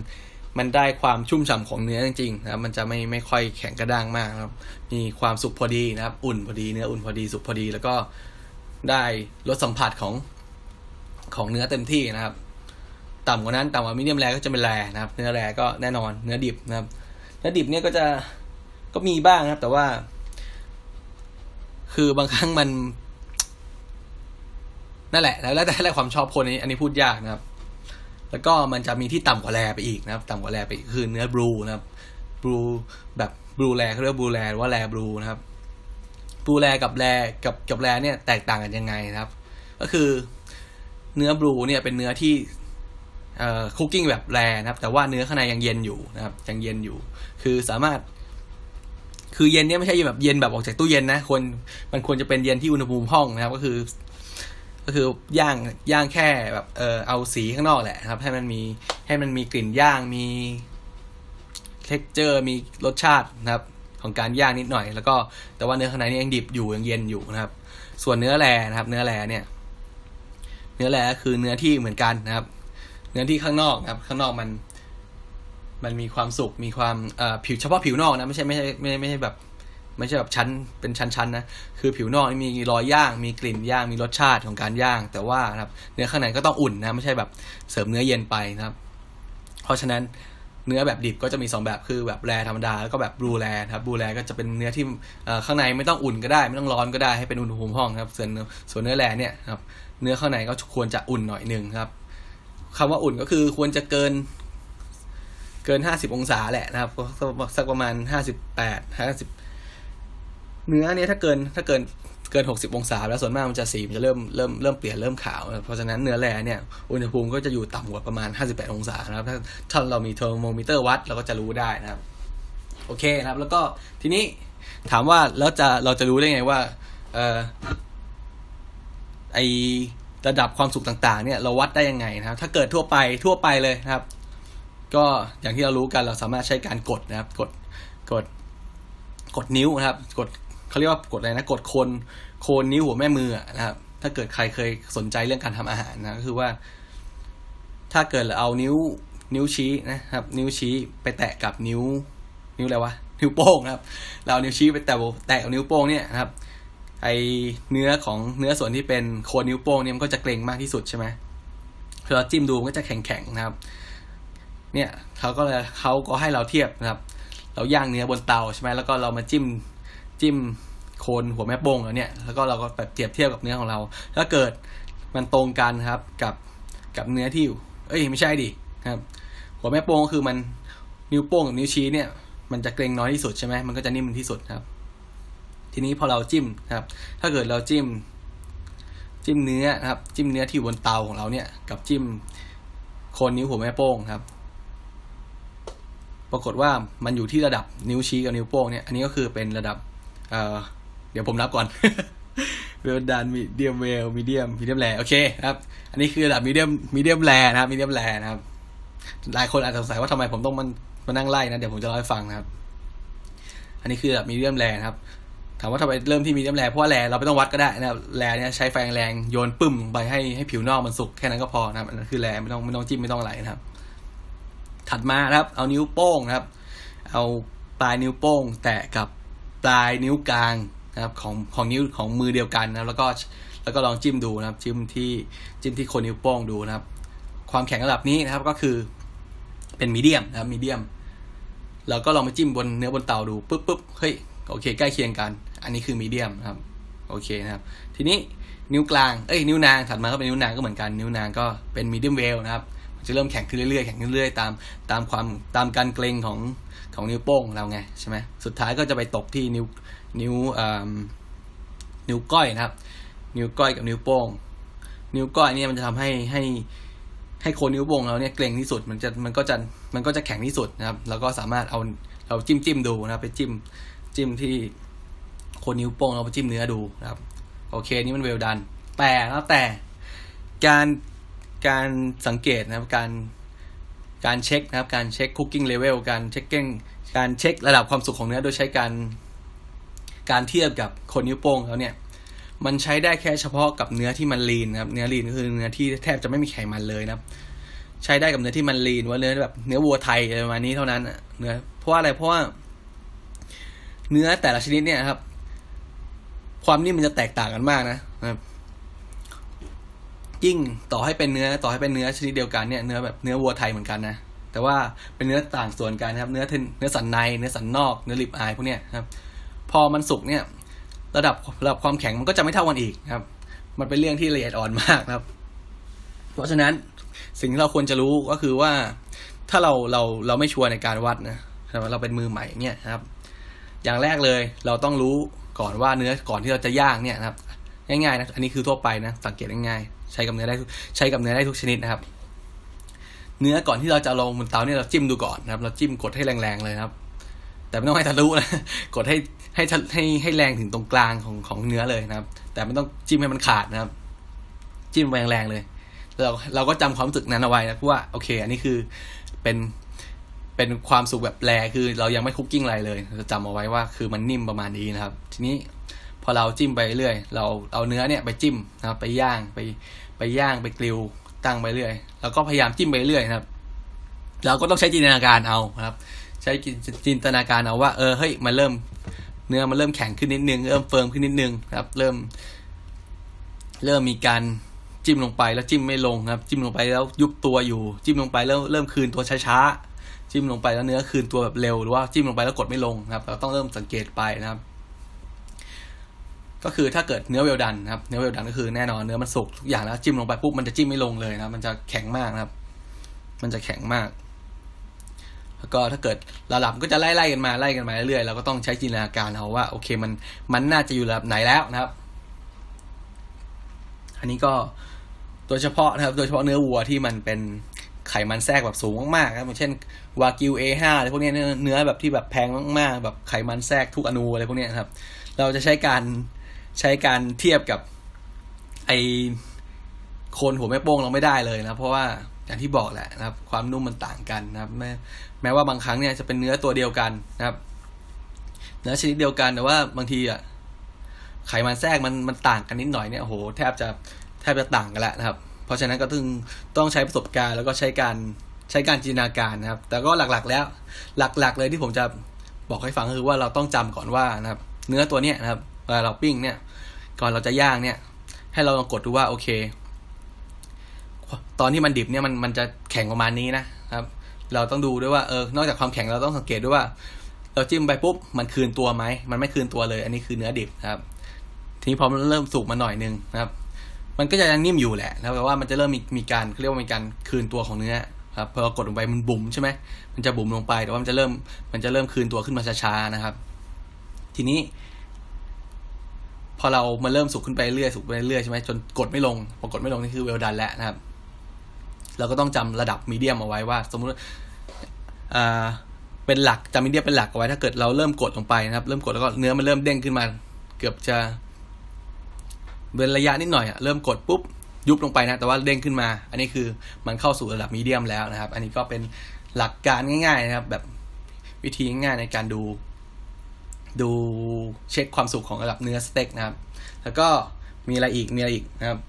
Speaker 1: มันได้ความชุ่มฉ่าของเนื้อจริงๆนะครับมันจะไม่ไม่ค่อยแข็งกระด้างมากครับ มีความสุกพอดีนะครับ อุ่นพอดีเนื้ออุ่นพอดีสุกพอดี แล้วก็ได้รสสัมผัสของของเนื้อเต็มที่นะครับ ต่ำกว่านั้นต่ำกว่ามีเดียมแรก็จะเป็นแรนะครับ เนื้อแรก็แน่นอนเนื้อดิบนะครับ เนื้อดิบเนี่ยก็จะก็มีบ้างนะครับ แต่ว่า คือบางครั้งมัน นั่นแหละแล้วแต่ความชอบคนนี้ อันนี้พูดยากนะครับ แล้วก็มันจะมีที่ต่ำกว่าแรไปอีกนะครับ ต่ำกว่าแรไปคือเนื้อบลูนะครับบลูแบบบลูแรเขาเรียกบลูแรหรือว่าแรบลูนะครับบลูแรกับแรกับกับแรเนี่ยแตกต่างกันยังไงนะครับ ก็คือเนื้อ blue เนี่ยเป็นเนื้อที่เอ่อ cooking แบบ rare นะครับ แต่ว่าเนื้อข้างในยังเย็นอยู่นะครับยังเย็นอยู่ คือสามารถ คือเย็นเนี่ยไม่ใช่แบบเย็นแบบออกจากตู้เย็นนะควรมันควรจะเป็นเย็นที่อุณหภูมิห้องนะครับ ก็คือ ก็คือย่างย่างแค่แบบเออเอาสีข้างนอกแหละครับ ให้มันมีให้มันมีกลิ่นย่างมี texture มีรสชาตินะครับ ของการย่างนิดหน่อย แล้วก็แต่ว่าเนื้อข้างในนี่ยังดิบอยู่ยังเย็นอยู่นะครับ ส่วนเนื้อแร่นะครับ เนื้อแร่เนี่ย เนื้อแร่คือเนื้อที่เหมือนกันนะครับ เนื้อที่ข้างนอกนะครับ ข้างนอกมัน มันมีความสุกมีความเอ่อผิวเฉพาะผิวนอกนะไม่ใช่ไม่ใช่ไม่ไม่ใช่แบบ ไม่ใช่แบบชั้นเป็นชั้นๆนะคือผิวนอกมีรอยย่าง มีกลิ่นย่างมีรสชาติของการย่าง แต่ว่าครับเนื้อข้างในก็ต้องอุ่นนะไม่ใช่แบบเสริมเนื้อเย็นไปนะครับ เพราะฉะนั้นเนื้อแบบดิบก็จะมี 2 แบบคือแบบแรธรรมดาแล้วก็แบบบลูแรครับบลูแรก็จะเป็นเนื้อที่ข้างในไม่ต้องอุ่นก็ได้ ไม่ต้องร้อนก็ได้ให้เป็นอุณหภูมิห้องครับ ส่วนส่วนเนื้อแรเนี่ยครับเนื้อข้างในก็ควรจะอุ่นหน่อยหนึ่งครับ คำว่าอุ่นก็คือควรจะเกินเกินห้าสิบองศาแหละนะครับสักประมาณ 58 50 เนื้อเนี้ยถ้าเกินถ้าเกินเกินหกสิบองศา แล้วส่วนมากมันจะสีมันจะเริ่มเริ่มเริ่มเปลี่ยนเริ่มขาว เพราะฉะนั้นเนื้อแร่เนี่ยอุณหภูมิก็จะอยู่ต่ำกว่าประมาณห้าสิบแปดองศานะครับถ้าถ้าเรามีเทอร์โมมิเตอร์วัดเราก็จะรู้ได้นะครับ โอเคนะครับ แล้วก็ทีนี้ถามว่าแล้วจะเราจะรู้ได้ไงว่า เออไอระดับความสุกต่างๆ เนี่ยเราวัดได้ยังไงนะครับ ถ้าเกิดทั่วไปทั่วไปเลยนะครับ ก็อย่างที่เรารู้กันเราสามารถใช้การกดนะครับ กดกดกดนิ้วนะครับ กด เขาเรียกว่ากดอะไรนะกดโคนโคนนิ้วหัวแม่มือนะครับ ถ้าเกิดใครเคยสนใจเรื่องการทำอาหารนะก็คือว่า ถ้าเกิดเราเอานิ้วนิ้วชี้นะครับ นิ้วชี้ไปแตะกับนิ้ว นิ้วอะไรวะนิ้วโป้งนะครับ เรานิ้วชี้ไปแตะแตะกับนิ้วโป้งเนี่ยนะครับ ไอเนื้อของเนื้อส่วนที่เป็นโคนนิ้วโป้งเนี่ยมันก็จะเกร็งมากที่สุดใช่ไหมพอเราจิ้มดูมันก็จะแข็งๆนะครับ เนี่ยเขาก็เลยเขาก็ให้เราเทียบนะครับ เราย่างเนื้อบนเตาใช่ไหมแล้วก็เรามาจิ้ม จิ้มโคนหัวแม่โป้งแล้วเนี่ย แล้วก็เราก็แบบเปรียบเทียบกับเนื้อของเรา ถ้าเกิดมันตรงกันครับกับกับเนื้อที่อยู่ เอ้ยไม่ใช่ดิครับ หัวแม่โป้งคือมันนิ้วโป้งกับนิ้วชี้เนี่ย มันจะเกรงน้อยที่สุดใช่ไหมมันก็จะนิ่มที่สุดครับ ทีนี้พอเราจิ้มครับ ถ้าเกิดเราจิ้ม จิ้มเนื้อครับ จิ้มเนื้อที่บนเตาของเราเนี่ย กับจิ้มโคนนิ้วหัวแม่โป้งครับปรากฏว่ามันอยู่ที่ระดับนิ้วชี้กับนิ้วโป้งเนี่ย อันนี้ก็คือเป็นระดับ เออเดี๋ยวผมนับก่อนเวลดันมีเดียมเวลมีเดียมมีเดียมแรโอเคครับ อันนี้คือระดับมีเดียมมีเดียมแรนะครับมีเดียมแรนะครับ หลายคนอาจจะสงสัยว่าทำไมผมต้องมันมานั่งไล่นะ เดี๋ยวผมจะเล่าให้ฟังนะครับ อันนี้คือระดับมีเดียมแรนะครับ ถามว่าทำไมเริ่มที่มีเดียมแรเพราะว่าแรเราไม่ต้องวัดก็ได้นะครับแรเนี่ยใช้ไฟแรงโยนปึ้มไปให้ให้ผิวนอกมันสุกแค่นั้นก็พอนะครับอันนั้นคือแรไม่ต้องไม่ต้องจิ้มไม่ต้องอะไรนะครับ ถัดมาครับ เอานิ้วโป้งนะครับ เอาปลายนิ้วโป้ง แตะกับ ปลายนิ้วกลางนะครับของของนิ้วของมือเดียวกันนะแล้วก็แล้วก็ลองจิ้มดูนะครับ จิ้มที่จิ้มที่โคนนิ้วโป้งดูนะครับ ความแข็งระดับนี้นะครับก็คือเป็นมีเดียมนะครับมีเดียมเราก็ลองมาจิ้มบนเนื้อบนเตาดูปุ๊บปุ๊บเฮ้ยโอเค ใกล้เคียงกัน อันนี้คือมีเดียมนะครับโอเคนะครับ ทีนี้นิ้วกลางเอ้ยนิ้วนางถัดมาก็เป็นนิ้วนางก็เหมือนกันนิ้วนางก็เป็นมีเดียมเวลนะครับจะเริ่มแข็งขึ้นเรื่อยๆแข็งขึ้นเรื่อยๆตามตามความตามการเกรงของ ของนิ้วโป้งเราไงใช่ไหมสุดท้ายก็จะไปตกที่นิ้วนิ้วนิ้วก้อยนะครับ นิ้วก้อยกับนิ้วโป้ง นิ้วก้อยเนี่ยมันจะทำให้ให้ให้โคนนิ้วโป้งเราเนี่ยเกร็งที่สุดมันจะมันก็จะมันก็จะแข็งที่สุดนะครับ แล้วก็สามารถเอาเราจิ้มจิ้มดูนะครับไปจิ้มจิ้มที่โคนนิ้วโป้งเราไปจิ้มเนื้อดูนะครับ โอเคนี่มัน well done แต่แล้วแต่การการสังเกตนะครับการ การเช็คนะครับ การเช็ค cooking level การ checking การเช็คระดับความสุกของเนื้อโดยใช้การการเทียบกับโคนนิ้วโป้งแล้วเนี่ยมันใช้ได้แค่เฉพาะกับเนื้อที่มัน lean นะครับ เนื้อ lean ก็คือเนื้อที่แทบจะไม่มีไขมันเลยนะครับ ใช้ได้กับเนื้อที่มัน lean ว่าเนื้อแบบเนื้อวัวไทยอะไรประมาณนี้เท่านั้นเนื้อเพราะว่าอะไรเพราะว่า เนื้อแต่ละชนิดเนี่ยครับ ความนิ่มมันจะแตกต่างกันมากนะครับ ยิ่งต่อให้เป็นเนื้อต่อให้เป็นเนื้อชนิดเดียวกันเนี่ยเนื้อแบบเนื้อวัวไทยเหมือนกันนะแต่ว่าเป็นเนื้อต่างส่วนกันนะครับ เนื้อเนื้อสันในเนื้อสันนอกเนื้อลิบอายพวกเนี้ยครับ พอมันสุกเนี่ย ระดับระดับความแข็งมันก็จะไม่เท่ากันอีกครับ มันเป็นเรื่องที่ละเอียดอ่อนมากครับ เพราะฉะนั้นสิ่งที่เราควรจะรู้ก็คือว่าถ้าเราเราเราไม่ชัวร์ในการวัดนะเราเป็นมือใหม่เนี่ยครับ อย่างแรกเลยเราต้องรู้ก่อนว่าเนื้อก่อนที่เราจะย่างเนี่ยครับ ง่ายๆนะ อันนี้คือทั่วไปนะ สังเกตง่ายๆ ใช้กับเนื้อได้ใช้กับเนื้อได้ทุกชนิดนะครับ เนื้อก่อนที่เราจะลงบนเตาเนี่ยเราจิ้มดูก่อนนะครับ เราจิ้มกดให้แรงๆเลยครับ แต่ไม่ต้องให้ทะลุนะ กดให้ให้ให้ให้แรงถึงตรงกลางของของเนื้อเลยนะครับ แต่ไม่ต้องจิ้มให้มันขาดนะครับ จิ้มแรงๆเลย เราเราก็จำความรู้สึกนั้นเอาไว้นะว่าโอเค อันนี้คือเป็นเป็นความสุขแบบแรคือเรายังไม่คุกกิ้งอะไรเลยเราจะจำเอาไว้ว่าคือมันนิ่มประมาณนี้นะครับ ทีนี้ พอเราจิ้มไปเรื่อยเราเอาเนื้อเนี่ยไปจิ้มนะครับ ไปย่างไปไปย่างไปกริลตั้งไปเรื่อยแล้วก็พยายามจิ้มไปเรื่อยนะครับ เราก็ต้องใช้จินตนาการเอาครับ ใช้จินตนาการเอาว่า เออเฮ้ยมันเริ่ม เนื้อมันเริ่มแข็งขึ้นนิดนึงเริ่มเฟิร์มขึ้นนิดนึงครับ เริ่ม เริ่มมีการจิ้มลงไปแล้วจิ้มไม่ลงครับ จิ้มลงไปแล้วยุบตัวอยู่ จิ้มลงไปแล้วเริ่มคืนตัวช้าๆจิ้มลงไปแล้วเนื้อคืนตัวแบบเร็วหรือว่าจิ้มลงไปแล้วกดไม่ลงครับ เราต้องเริ่มสังเกตไปนะครับ ก็คือถ้าเกิดเนื้อเวลดันนะครับเนื้อเวลดันก็คือแน่นอนเนื้อมันสุกทุกอย่างแล้วจิ้มลงไปปุ๊บมันจะจิ้มไม่ลงเลยนะมันจะแข็งมากนะครับ มันจะแข็งมาก แล้วก็ถ้าเกิดระดับก็จะไล่ๆกันมาไล่กันมาเรื่อยๆเราก็ต้องใช้จินตนาการเอาว่าโอเคมันมันน่าจะอยู่ระดับไหนแล้วนะครับ อันนี้ก็โดยเฉพาะนะครับ โดยเฉพาะเนื้อวัวที่มันเป็นไขมันแทรกแบบสูงมากๆครับอย่างเช่นวากิว A5 อะไรพวกนี้เนื้อแบบที่แบบแพงมากๆ แบบไขมันแทรกทุกอนูอะไรพวกนี้ครับ เราจะใช้การ ใช้การเทียบกับไอโคนหัวแม่โป้งเราไม่ได้เลยนะเพราะว่าอย่างที่บอกแหละนะครับ ความนุ่มมันต่างกันนะครับ แม้แม้ว่าบางครั้งเนี่ยจะเป็นเนื้อตัวเดียวกันนะครับ เนื้อชนิดเดียวกันแต่ว่าบางทีอะไขมันแทรกมันมันต่างกันนิดหน่อยเนี่ยโหแทบจะแทบจะต่างกันแล้วนะครับ เพราะฉะนั้นก็ต้องต้องใช้ประสบการณ์แล้วก็ใช้การใช้การจินตนาการนะครับ แต่ก็หลักๆ แล้ว หลักๆเลยที่ผมจะบอกให้ฟังก็คือว่าเราต้องจำก่อนว่านะครับ เนื้อตัวเนี้ยนะครับ เวลาเราปิ้งเนี่ย ก่อนเราจะย่างเนี่ย ให้เราลองกดดูว่าโอเค ตอนที่มันดิบเนี่ยมันมันจะแข็งประมาณนี้นะครับ เราต้องดูด้วยว่าเออนอกจากความแข็งเราต้องสังเกตด้วยว่า เราจิ้มไปปุ๊บมันคืนตัวไหมมันไม่คืนตัวเลย อันนี้คือเนื้อดิบนะครับ ทีนี้พอมันเริ่มสุกมาหน่อยนึงนะครับ มันก็จะยังนิ่มอยู่แหละ แล้วแต่ว่ามันจะเริ่มมีมีการเรียกว่ามีการคืนตัวของเนื้อครับพอกดลงไปมันบุ๋มใช่ไหมมันจะบุ๋มลงไปแต่ว่ามันจะเริ่มมันจะเริ่มคืนตัวขึ้นมาช้าๆนะครับ ทีนี้ อเรามาเริ่มสุกขึ้นไปเรื่อยสุกไปเรื่อยใช่ไหมจนกดไม่ลงพอกดไม่ลงนี่คือเวลดันแล้วนะครับ เราก็ต้องจำระดับมีเดียมเอาไว้ว่า สมมุติอ่าเป็นหลักจำมีเดียเป็นหลักเอาไว้ถ้าเกิดเราเริ่มกดลงไปนะครับ เริ่มกดแล้วก็เนื้อมันเริ่มเด้งขึ้นมา เกือบจะเว้นระยะนิดหน่อยอะเริ่มกดปุ๊บยุบลงไปนะ แต่ว่าเด้งขึ้นมา อันนี้คือมันเข้าสู่ระดับมีเดียมแล้วนะครับ อันนี้ก็เป็นหลักการง่าย ๆ นะครับ แบบวิธีง่ายในการดู ดูเช็คความสุขของระดับเนื้อสเต็กนะครับ แล้วก็มีอะไรอีกมีอะไรอีกนะครับ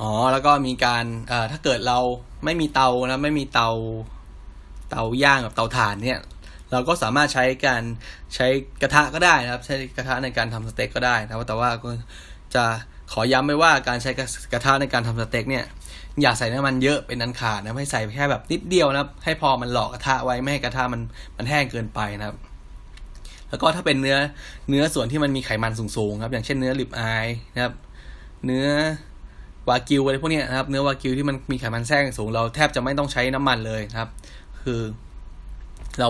Speaker 1: อ๋อแล้วก็มีการเอ่อถ้าเกิดเราไม่มีเตานะไม่มีเตาเตาย่างกับเตาถ่านเนี่ย เราก็สามารถใช้การใช้กระทะก็ได้นะครับ ใช้กระทะในการทำสเต็กก็ได้นะแต่ว่าก็จะขอย้ำไว้ว่าการใช้กระทะในการทำสเต็กเนี่ยอย่าใส่น้ำมันเยอะเป็นนันขาดนะให้ใส่แค่แบบนิดเดียวนะครับ ให้พอมันหลอกกระทะไว้ไม่ให้กระทะมันมันแห้งเกินไปนะครับ แล้วก็ถ้าเป็นเนื้อเนื้อส่วนที่มันมีไขมันสูงๆครับ อย่างเช่นเนื้อลิบอายนะครับ เนื้อวากิวอะไรพวกนี้นะครับ เนื้อวากิวที่มันมีไขมันแทรกสูง เราแทบจะไม่ต้องใช้น้ำมันเลยครับ คือเรา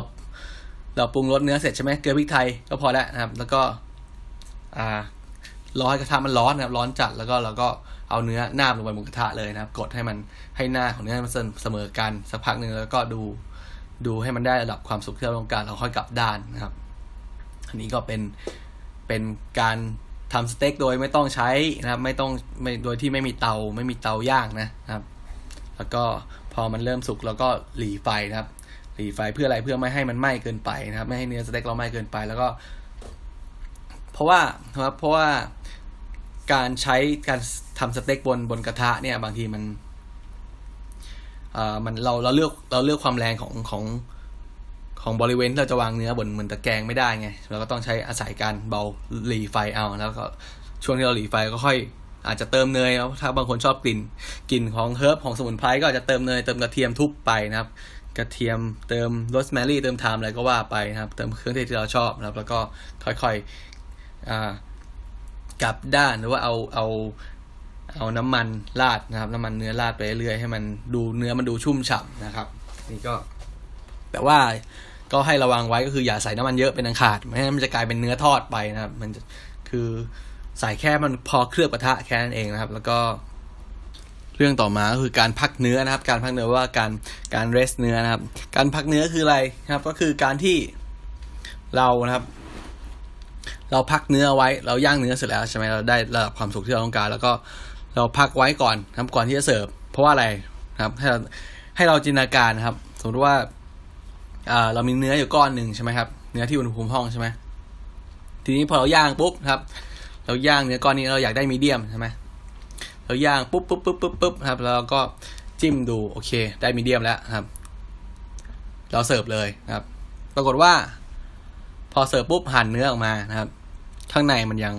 Speaker 1: เราปรุงรสเนื้อเสร็จใช่ไหมเกลือพริกไทยก็พอแล้วนะครับ แล้วก็อ่ารอให้กระทะมันร้อนนะครับ ร้อนจัดแล้วก็เราก็เอาเนื้อหน้าลงไปบนกระทะเลยนะครับ กดให้มันให้หน้าของเนื้อมันเสมอกันสักพักหนึ่งแล้วก็ดูดูให้มันได้ระดับความสุกที่เราต้องการเราค่อยกลับด้านนะครับ อันนี้ก็เป็นเป็นการทำสเต็กโดยไม่ต้องใช้นะครับ ไม่ต้องไม่โดยที่ไม่มีเตาไม่มีเตาย่างนะครับ แล้วก็พอมันเริ่มสุกเราก็หลีไฟนะครับ หลีไฟเพื่ออะไรเพื่อไม่ให้มันไหม้เกินไปนะครับ ไม่ให้เนื้อสเต็กเราไหม้เกินไป แล้วก็ เพราะว่าครับเพราะว่าการใช้การทำสเต็กบนบนกระทะเนี่ย บางทีมันเอ่ามันเราเราเลือกเราเลือกความแรงของของ ของบริเวณที่เราจะวางเนื้อบนเหมือนตะแกรงไม่ได้ไงเราก็ต้องใช้อาศัยการเบาหรี่ไฟเอาแล้วก็ช่วงที่เราหรี่ไฟก็ค่อยอาจจะเติมเนยแล้วถ้าบางคนชอบกลิ่นกลิ่นของ herb ของสมุนไพรก็อาจจะเติมเนยเติมกระเทียมทุบไปนะครับ กระเทียมเติมโรสแมรี่เติมไทม์อะไรก็ว่าไปนะครับ เติมเครื่องเทศที่เราชอบนะครับ แล้วก็ค่อยๆกลับด้านหรือว่าเอาเอาเอาน้ำมันราดนะครับ น้ำมันเนื้อราดไปเรื่อยให้มันดูเนื้อมันดูชุ่มฉ่ำนะครับ นี่ก็แต่ว่า ก็ให้ระวังไว้ก็คืออย่าใส่น้ำมันเยอะเป็นอันขาดไม่งั้นมันจะกลายเป็นเนื้อทอดไปนะครับ มันคือใส่แค่มันพอเคลือบกระทะแค่นั้นเองนะครับ แล้วก็เรื่องต่อมาก็คือการพักเนื้อนะครับ การพักเนื้อว่าการการเรสเนื้อนะครับ การพักเนื้อคืออะไรครับ ก็คือการที่เรานะครับ เราพักเนื้อไว้ เราย่างเนื้อเสร็จแล้วใช่ไหมเราได้ระดับความสุกที่เราต้องการ แล้วก็เราพักไว้ก่อนนะครับก่อนที่จะเสิร์ฟเพราะว่าอะไรครับ ให้เราให้เราจินตนาการนะครับ สมมติว่า เรามีเนื้ออยู่ก้อนหนึ่งใช่ไหมครับ เนื้อที่อุณหภูมิห้องใช่ไหมทีนี้พอเราย่างปุ๊บครับ เราย่างเนื้อก้อนนี้เราอยากได้มีเดียมใช่ไหมเราย่างปุ๊บปุ๊บปุ๊บปุ๊บปุ๊บครับแล้วก็จิ้มดูโอเค ได้มีเดียมแล้วครับ เราเสิร์ฟเลยครับ ปรากฏว่า พอเสิร์ฟปุ๊บหั่นเนื้อออกมานะครับ ข้างในมันยัง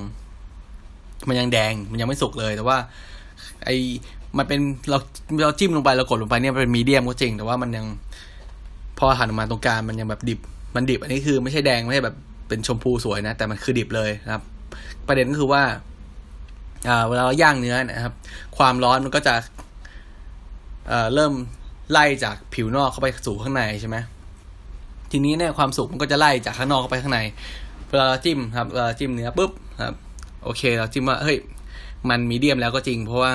Speaker 1: มันยังแดงมันยังไม่สุกเลย แต่ว่า ไอมันเป็นเราเราจิ้มลงไปเรากดลงไปเนี่ยเป็นมีเดียมก็จริง แต่ว่ามันยัง พอหันออกมาตรงกลางมันยังแบบดิบ มันดิบ อันนี้คือไม่ใช่แดงไม่ใช่แบบเป็นชมพูสวยนะ แต่มันคือดิบเลยนะครับ ประเด็นก็คือว่าเวลาเราย่างเนื้อนะครับ ความร้อนมันก็จะเเริ่มไล่จากผิวนอกเข้าไปสู่ข้างในใช่ไหมทีนี้เนี่ยความสุกมันก็จะไล่จากข้างนอกเข้าไปข้างในเวลาเราจิ้มครับเวลาจิ้มเนื้อปุ๊บครับ โอเค เราจิ้มว่าเฮ้ยมันมีเดียมแล้วก็จริง เพราะว่า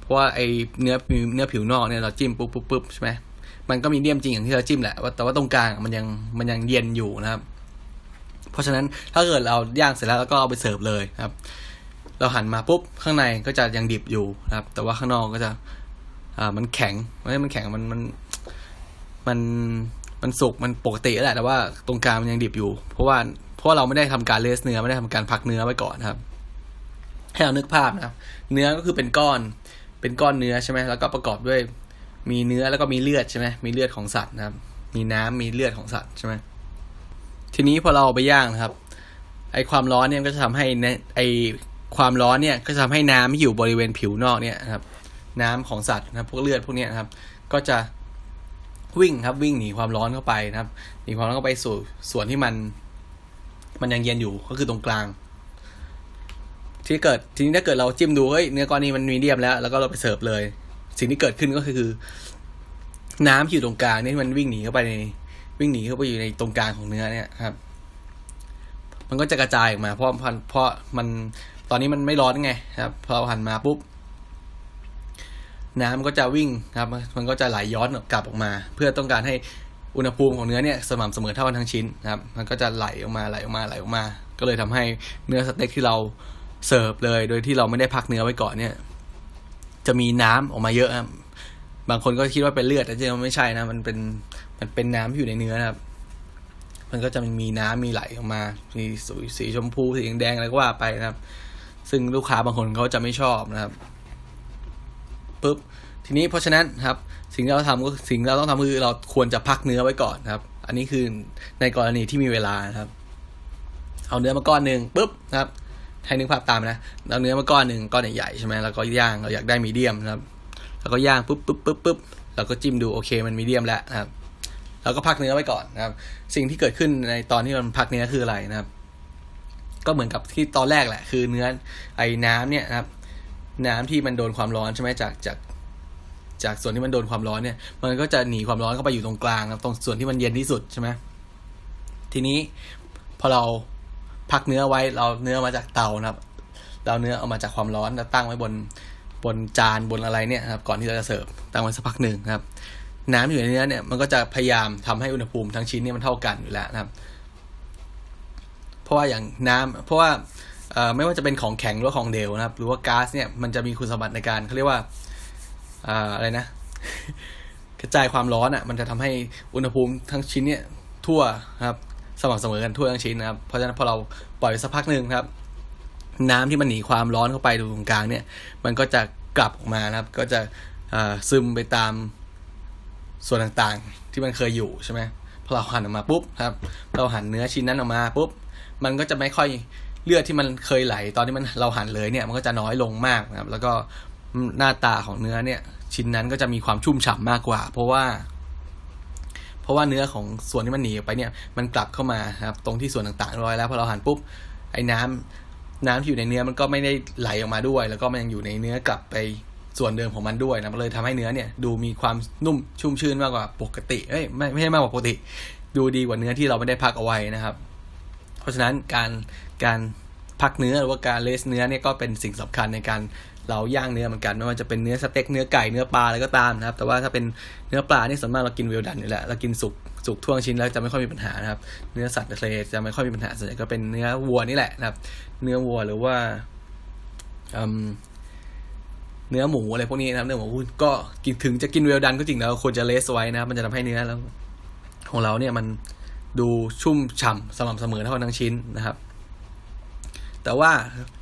Speaker 1: เพราะว่าไอเนื้อเนื้อผิวนอกเนี่ยเราจิ้มปุ๊บปุ๊บปุ๊บใช่ไหม มันก็มีเดียมจริงอย่างที่เราจิ้มแหละแต่ว่าตรงกลางมันยังมันยังเย็นอยู่นะครับ เพราะฉะนั้นถ้าเกิดเราย่างเสร็จแล้วแล้วก็เอาไปเสิร์ฟเลยครับ เราหันมาปุ๊บข้างในก็จะยังดิบอยู่นะครับ แต่ว่าข้างนอกก็จะอ่ามันแข็งไม่ใช่มันแข็งมันมันมันมันสุกมันปกติแหละแต่ว่าตรงกลางมันยังดิบอยู่ เพราะว่าเพราะเราไม่ได้ทำการเลสเนื้อไม่ได้ทำการพักเนื้อไว้ก่อนครับให้เรานึกภาพนะครับ เนื้อก็คือเป็นก้อน เป็นก้อนเนื้อใช่ไหมแล้วก็ประกอบด้วย มีเนื้อแล้วก็มีเลือดใช่ไหมมีเลือดของสัตว์นะครับ มีน้ำมีเลือดของสัตว์ใช่ไหมทีนี้พอเราเอาไปย่างนะครับ ไอความร้อนเนี่ยก็จะทำให้ไอความร้อนเนี่ยก็จะทำให้น้ำที่อยู่บริเวณผิวนอกเนี่ยนะครับ น้ำของสัตว์นะพวกเลือดพวกเนี้นะครับ ก็จะวิ่งครับวิ่งหนีความร้อนเข้าไปนะครับหนีความร้อนเข้าไปสู่ส่วนที่มัน มันยังเย็นอยู่ก็คือตรงกลาง ที่เกิดทีนี้ถ้าเกิดเราจิ้มดูเฮ้ยเนื้อก้อนนี้มันมีเดียมแล้ว แล้วก็เราไปเสิร์ฟเลย สิ่งที่เกิดขึ้นก็คือ น้ำที่อยู่ตรงกลางนี่มันวิ่งหนีเข้าไปในวิ่งหนีเข้าไปอยู่ในตรงกลางของเนื้อเนี่ยครับ มันก็จะกระจายออกมา เพราะเพราะมันตอนนี้มันไม่ร้อนไงครับพอเราหันมาปุ๊บน้ำก็จะวิ่งครับ มันก็จะไหลย้อนกลับออกมา เพื่อต้องการให้อุณหภูมิของเนื้อเนี่ยสม่ำเสมอเท่ากันทั้งชิ้นนะครับ มันก็จะไหลออกมาไหลออกมาไหลออกมา ก็เลยทำให้เนื้อสเต็กที่เราเสิร์ฟเลย โดยที่เราไม่ได้พักเนื้อไว้ก่อนเนี่ย จะมีน้ำออกมาเยอะครับ บางคนก็คิดว่าเป็นเลือดแต่จริงๆไม่ใช่นะ มันเป็นมันเป็นน้ำอยู่ในเนื้อนะครับ มันก็จะมีน้ำมีไหลออกมา มีสีสีชมพูสีแดงอะไรก็ว่าไปนะครับ ซึ่งลูกค้าบางคนเขาจะไม่ชอบนะครับปุ๊บทีนี้เพราะฉะนั้นครับ สิ่งที่เราทำก็สิ่งที่เราต้องทำคือเราควรจะพักเนื้อไว้ก่อนครับ อันนี้คือในกรณีที่มีเวลานะครับ เอาเนื้อมาก้อนหนึ่งปุ๊บนะครับ ให้นึกภาพตามนะเอาเนื้อมาก้อนหนึ่งก้อนใหญ่ๆใช่ไหมแล้วก็ย่างเราอยากได้มีเดียมนะครับแล้วก็ย่างปุ๊บปุ๊บปุ๊บปุ๊บเราก็จิ้มดูโอเคมันมีเดียมแล้วนะครับแล้วก็พักเนื้อไว้ก่อนนะครับ สิ่งที่เกิดขึ้นในตอนที่มันพักเนื้อคืออะไรนะครับ ก็เหมือนกับที่ตอนแรกแหละ คือเนื้อไอ้น้ำเนี่ยนะครับ น้ำที่มันโดนความร้อนใช่ไหมจากจาก จากส่วนที่มันโดนความร้อนเนี่ย มันก็จะหนีความร้อนเข้าไปอยู่ตรงกลางครับตรงส่วนที่มันเย็นที่สุดใช่ไหมทีนี้พอเรา พักเนื้อไว้เราเนื้อมาจากเตานะครับ เราเนื้อเอามาจากความร้อนแล้วตั้งไว้บนบนจานบนอะไรเนี่ยครับก่อนที่เราจะเสิร์ฟตั้งไว้สักพักหนึ่งครับ น้ำที่อยู่ในเนื้อเนี่ยมันก็จะพยายามทำให้อุณหภูมิทั้งชิ้นเนี่ยมันเท่ากันอยู่แล้วนะครับ เพราะว่าอย่างน้ำเพราะว่าไม่ว่าจะเป็นของแข็งหรือของเดวนะครับ หรือว่าก๊าซเนี่ยมันจะมีคุณสมบัติในการเขาเรียกว่าอะไรนะ กระจายความร้อนอะ มันจะทำให้อุณหภูมิทั้งชิ้นเนี่ยทั่วครับ สม่ำเสมอกันทั่วทั้งชิ้นนะครับ เพราะฉะนั้นพอเราปล่อยสักพักหนึ่งครับ น้ำที่มันหนีความร้อนเข้าไปตรงกลางเนี่ย มันก็จะกลับออกมานะครับ ก็จะซึมไปตามส่วนต่างๆ ที่มันเคยอยู่ใช่ไหมพอเราหั่นออกมาปุ๊บครับ เราหั่นเนื้อชิ้นนั้นออกมาปุ๊บ มันก็จะไม่ค่อยเลือดที่มันเคยไหล ตอนที่มันเราหั่นเลยเนี่ย มันก็จะน้อยลงมากนะครับ แล้วก็หน้าตาของเนื้อเนี่ย ชิ้นนั้นก็จะมีความชุ่มฉ่ามากกว่า เพราะว่า ราะว่าเนื้อของส่วนที่มันหนีไปเนี่ยมันกลับเข้ามาครับตรงที่ส่วนต่างๆร้อยแล้วพอเราหั่นปุ๊บไอ้น้ำน้ำที่อยู่ในเนื้อมันก็ไม่ได้ไหลออกมาด้วย แล้วก็มันยังอยู่ในเนื้อกลับไปส่วนเดิมของมันด้วยนะมันเลยทำให้เนื้อเนี่ยดูมีความนุ่มชุ่มชื้นมากกว่าปกติเอ้ยไม่ไม่ใช่มากกว่าปกติ ดูดีกว่าเนื้อที่เราไม่ได้พักเอาไว้นะครับ เพราะฉะนั้นการการพักเนื้อหรือว่าการเลสเนื้อเนี่ยก็เป็นสิ่งสำคัญในการ เราย่างเนื้อเหมือนกันไม่ว่าจะเป็นเนื้อสเต็กเนื้อไก่เนื้อปลาอะไรก็ตามนะครับ แต่ว่าถ้าเป็นเนื้อปลานี่ส่วนมากเรากินเวลดันอยู่แล้วเรากินสุกสุกท่วงชิ้นแล้วจะไม่ค่อยมีปัญหานะครับ เนื้อสัตว์ทะเลจะไม่ค่อยมีปัญหาส่วนใหญ่ก็เป็นเนื้อวัวนี่แหละนะครับ เนื้อวัวหรือว่าเนื้อหมูอะไรพวกนี้นะครับเนื้อหมูก็กินถึงจะกินเวลดันก็จริงแล้วควรจะเลสไว้นะครับ มันจะทำให้เนื้อแล้ว ของเราเนี่ยมันดูชุ่มฉ่าสม่ำเสมอเท่าทั้งชิ้นนะครับ แต่ว่า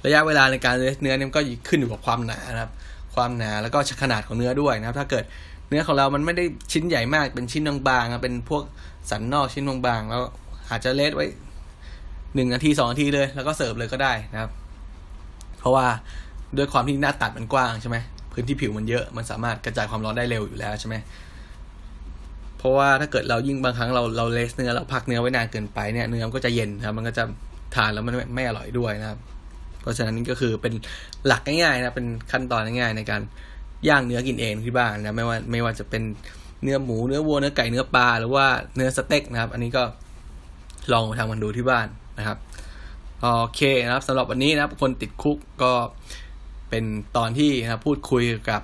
Speaker 1: ระยะเวลาในการเลสเนื้อเนี่ยก็ขึ้นอยู่กับความหนานะครับ ความหนาแล้วก็ขนาดของเนื้อด้วยนะครับ ถ้าเกิดเนื้อของเรามันไม่ได้ชิ้นใหญ่มากเป็นชิ้นบางๆเป็นพวกสันนอกชิ้นบางๆแล้วอาจจะเลสไว้หนึ่งนาทีสองนาทีเลย แล้วก็เสิร์ฟเลยก็ได้นะครับ เพราะว่าด้วยความที่หน้าตัดมันกว้างใช่ไหมพื้นที่ผิวมันเยอะมันสามารถกระจายความร้อนได้เร็วอยู่แล้วใช่ไหมเพราะว่าถ้าเกิดเรายิ่งบางครั้งเราเราเลสเนื้อเราพักเนื้อไว้นานเกินไปเนี่ยเนื้อมันก็จะเย็นครับมันก็จะ ทานแล้วมันไม่ไม่อร่อยด้วยนะครับ เพราะฉะนั้นนี่ก็คือเป็นหลักง่ายๆนะเป็นขั้นตอนง่ายๆในการย่างเนื้อกินเองที่บ้านนะไม่ว่าไม่ว่าจะเป็นเนื้อหมูเนื้อวัวเนื้อไก่เนื้อปลาหรือว่าเนื้อสเต็กนะครับ อันนี้ก็ลองทำกันดูที่บ้านนะครับโอเคนะครับสำหรับวันนี้นะครับคนติดคุกก็เป็นตอนที่นะพูดคุยกับ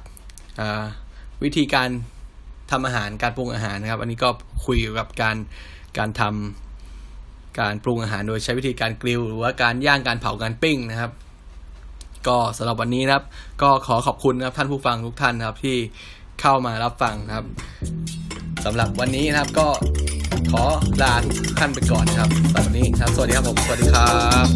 Speaker 1: วิธีการทำอาหารการปรุงอาหารนะครับ อันนี้ก็คุยกับการการทำ การปรุงอาหารโดยใช้วิธีการกริลหรือว่าการย่างการเผาการปิ้งนะครับ ก็สำหรับวันนี้นะครับ ก็ขอขอบคุณนะครับท่านผู้ฟังทุกท่านนะครับที่เข้ามารับฟังครับสำหรับวันนี้นะครับก็ขอลาทุกท่านไปก่อนนะครับสำหรับวันนี้ครับ สวัสดีครับผม สวัสดีครับ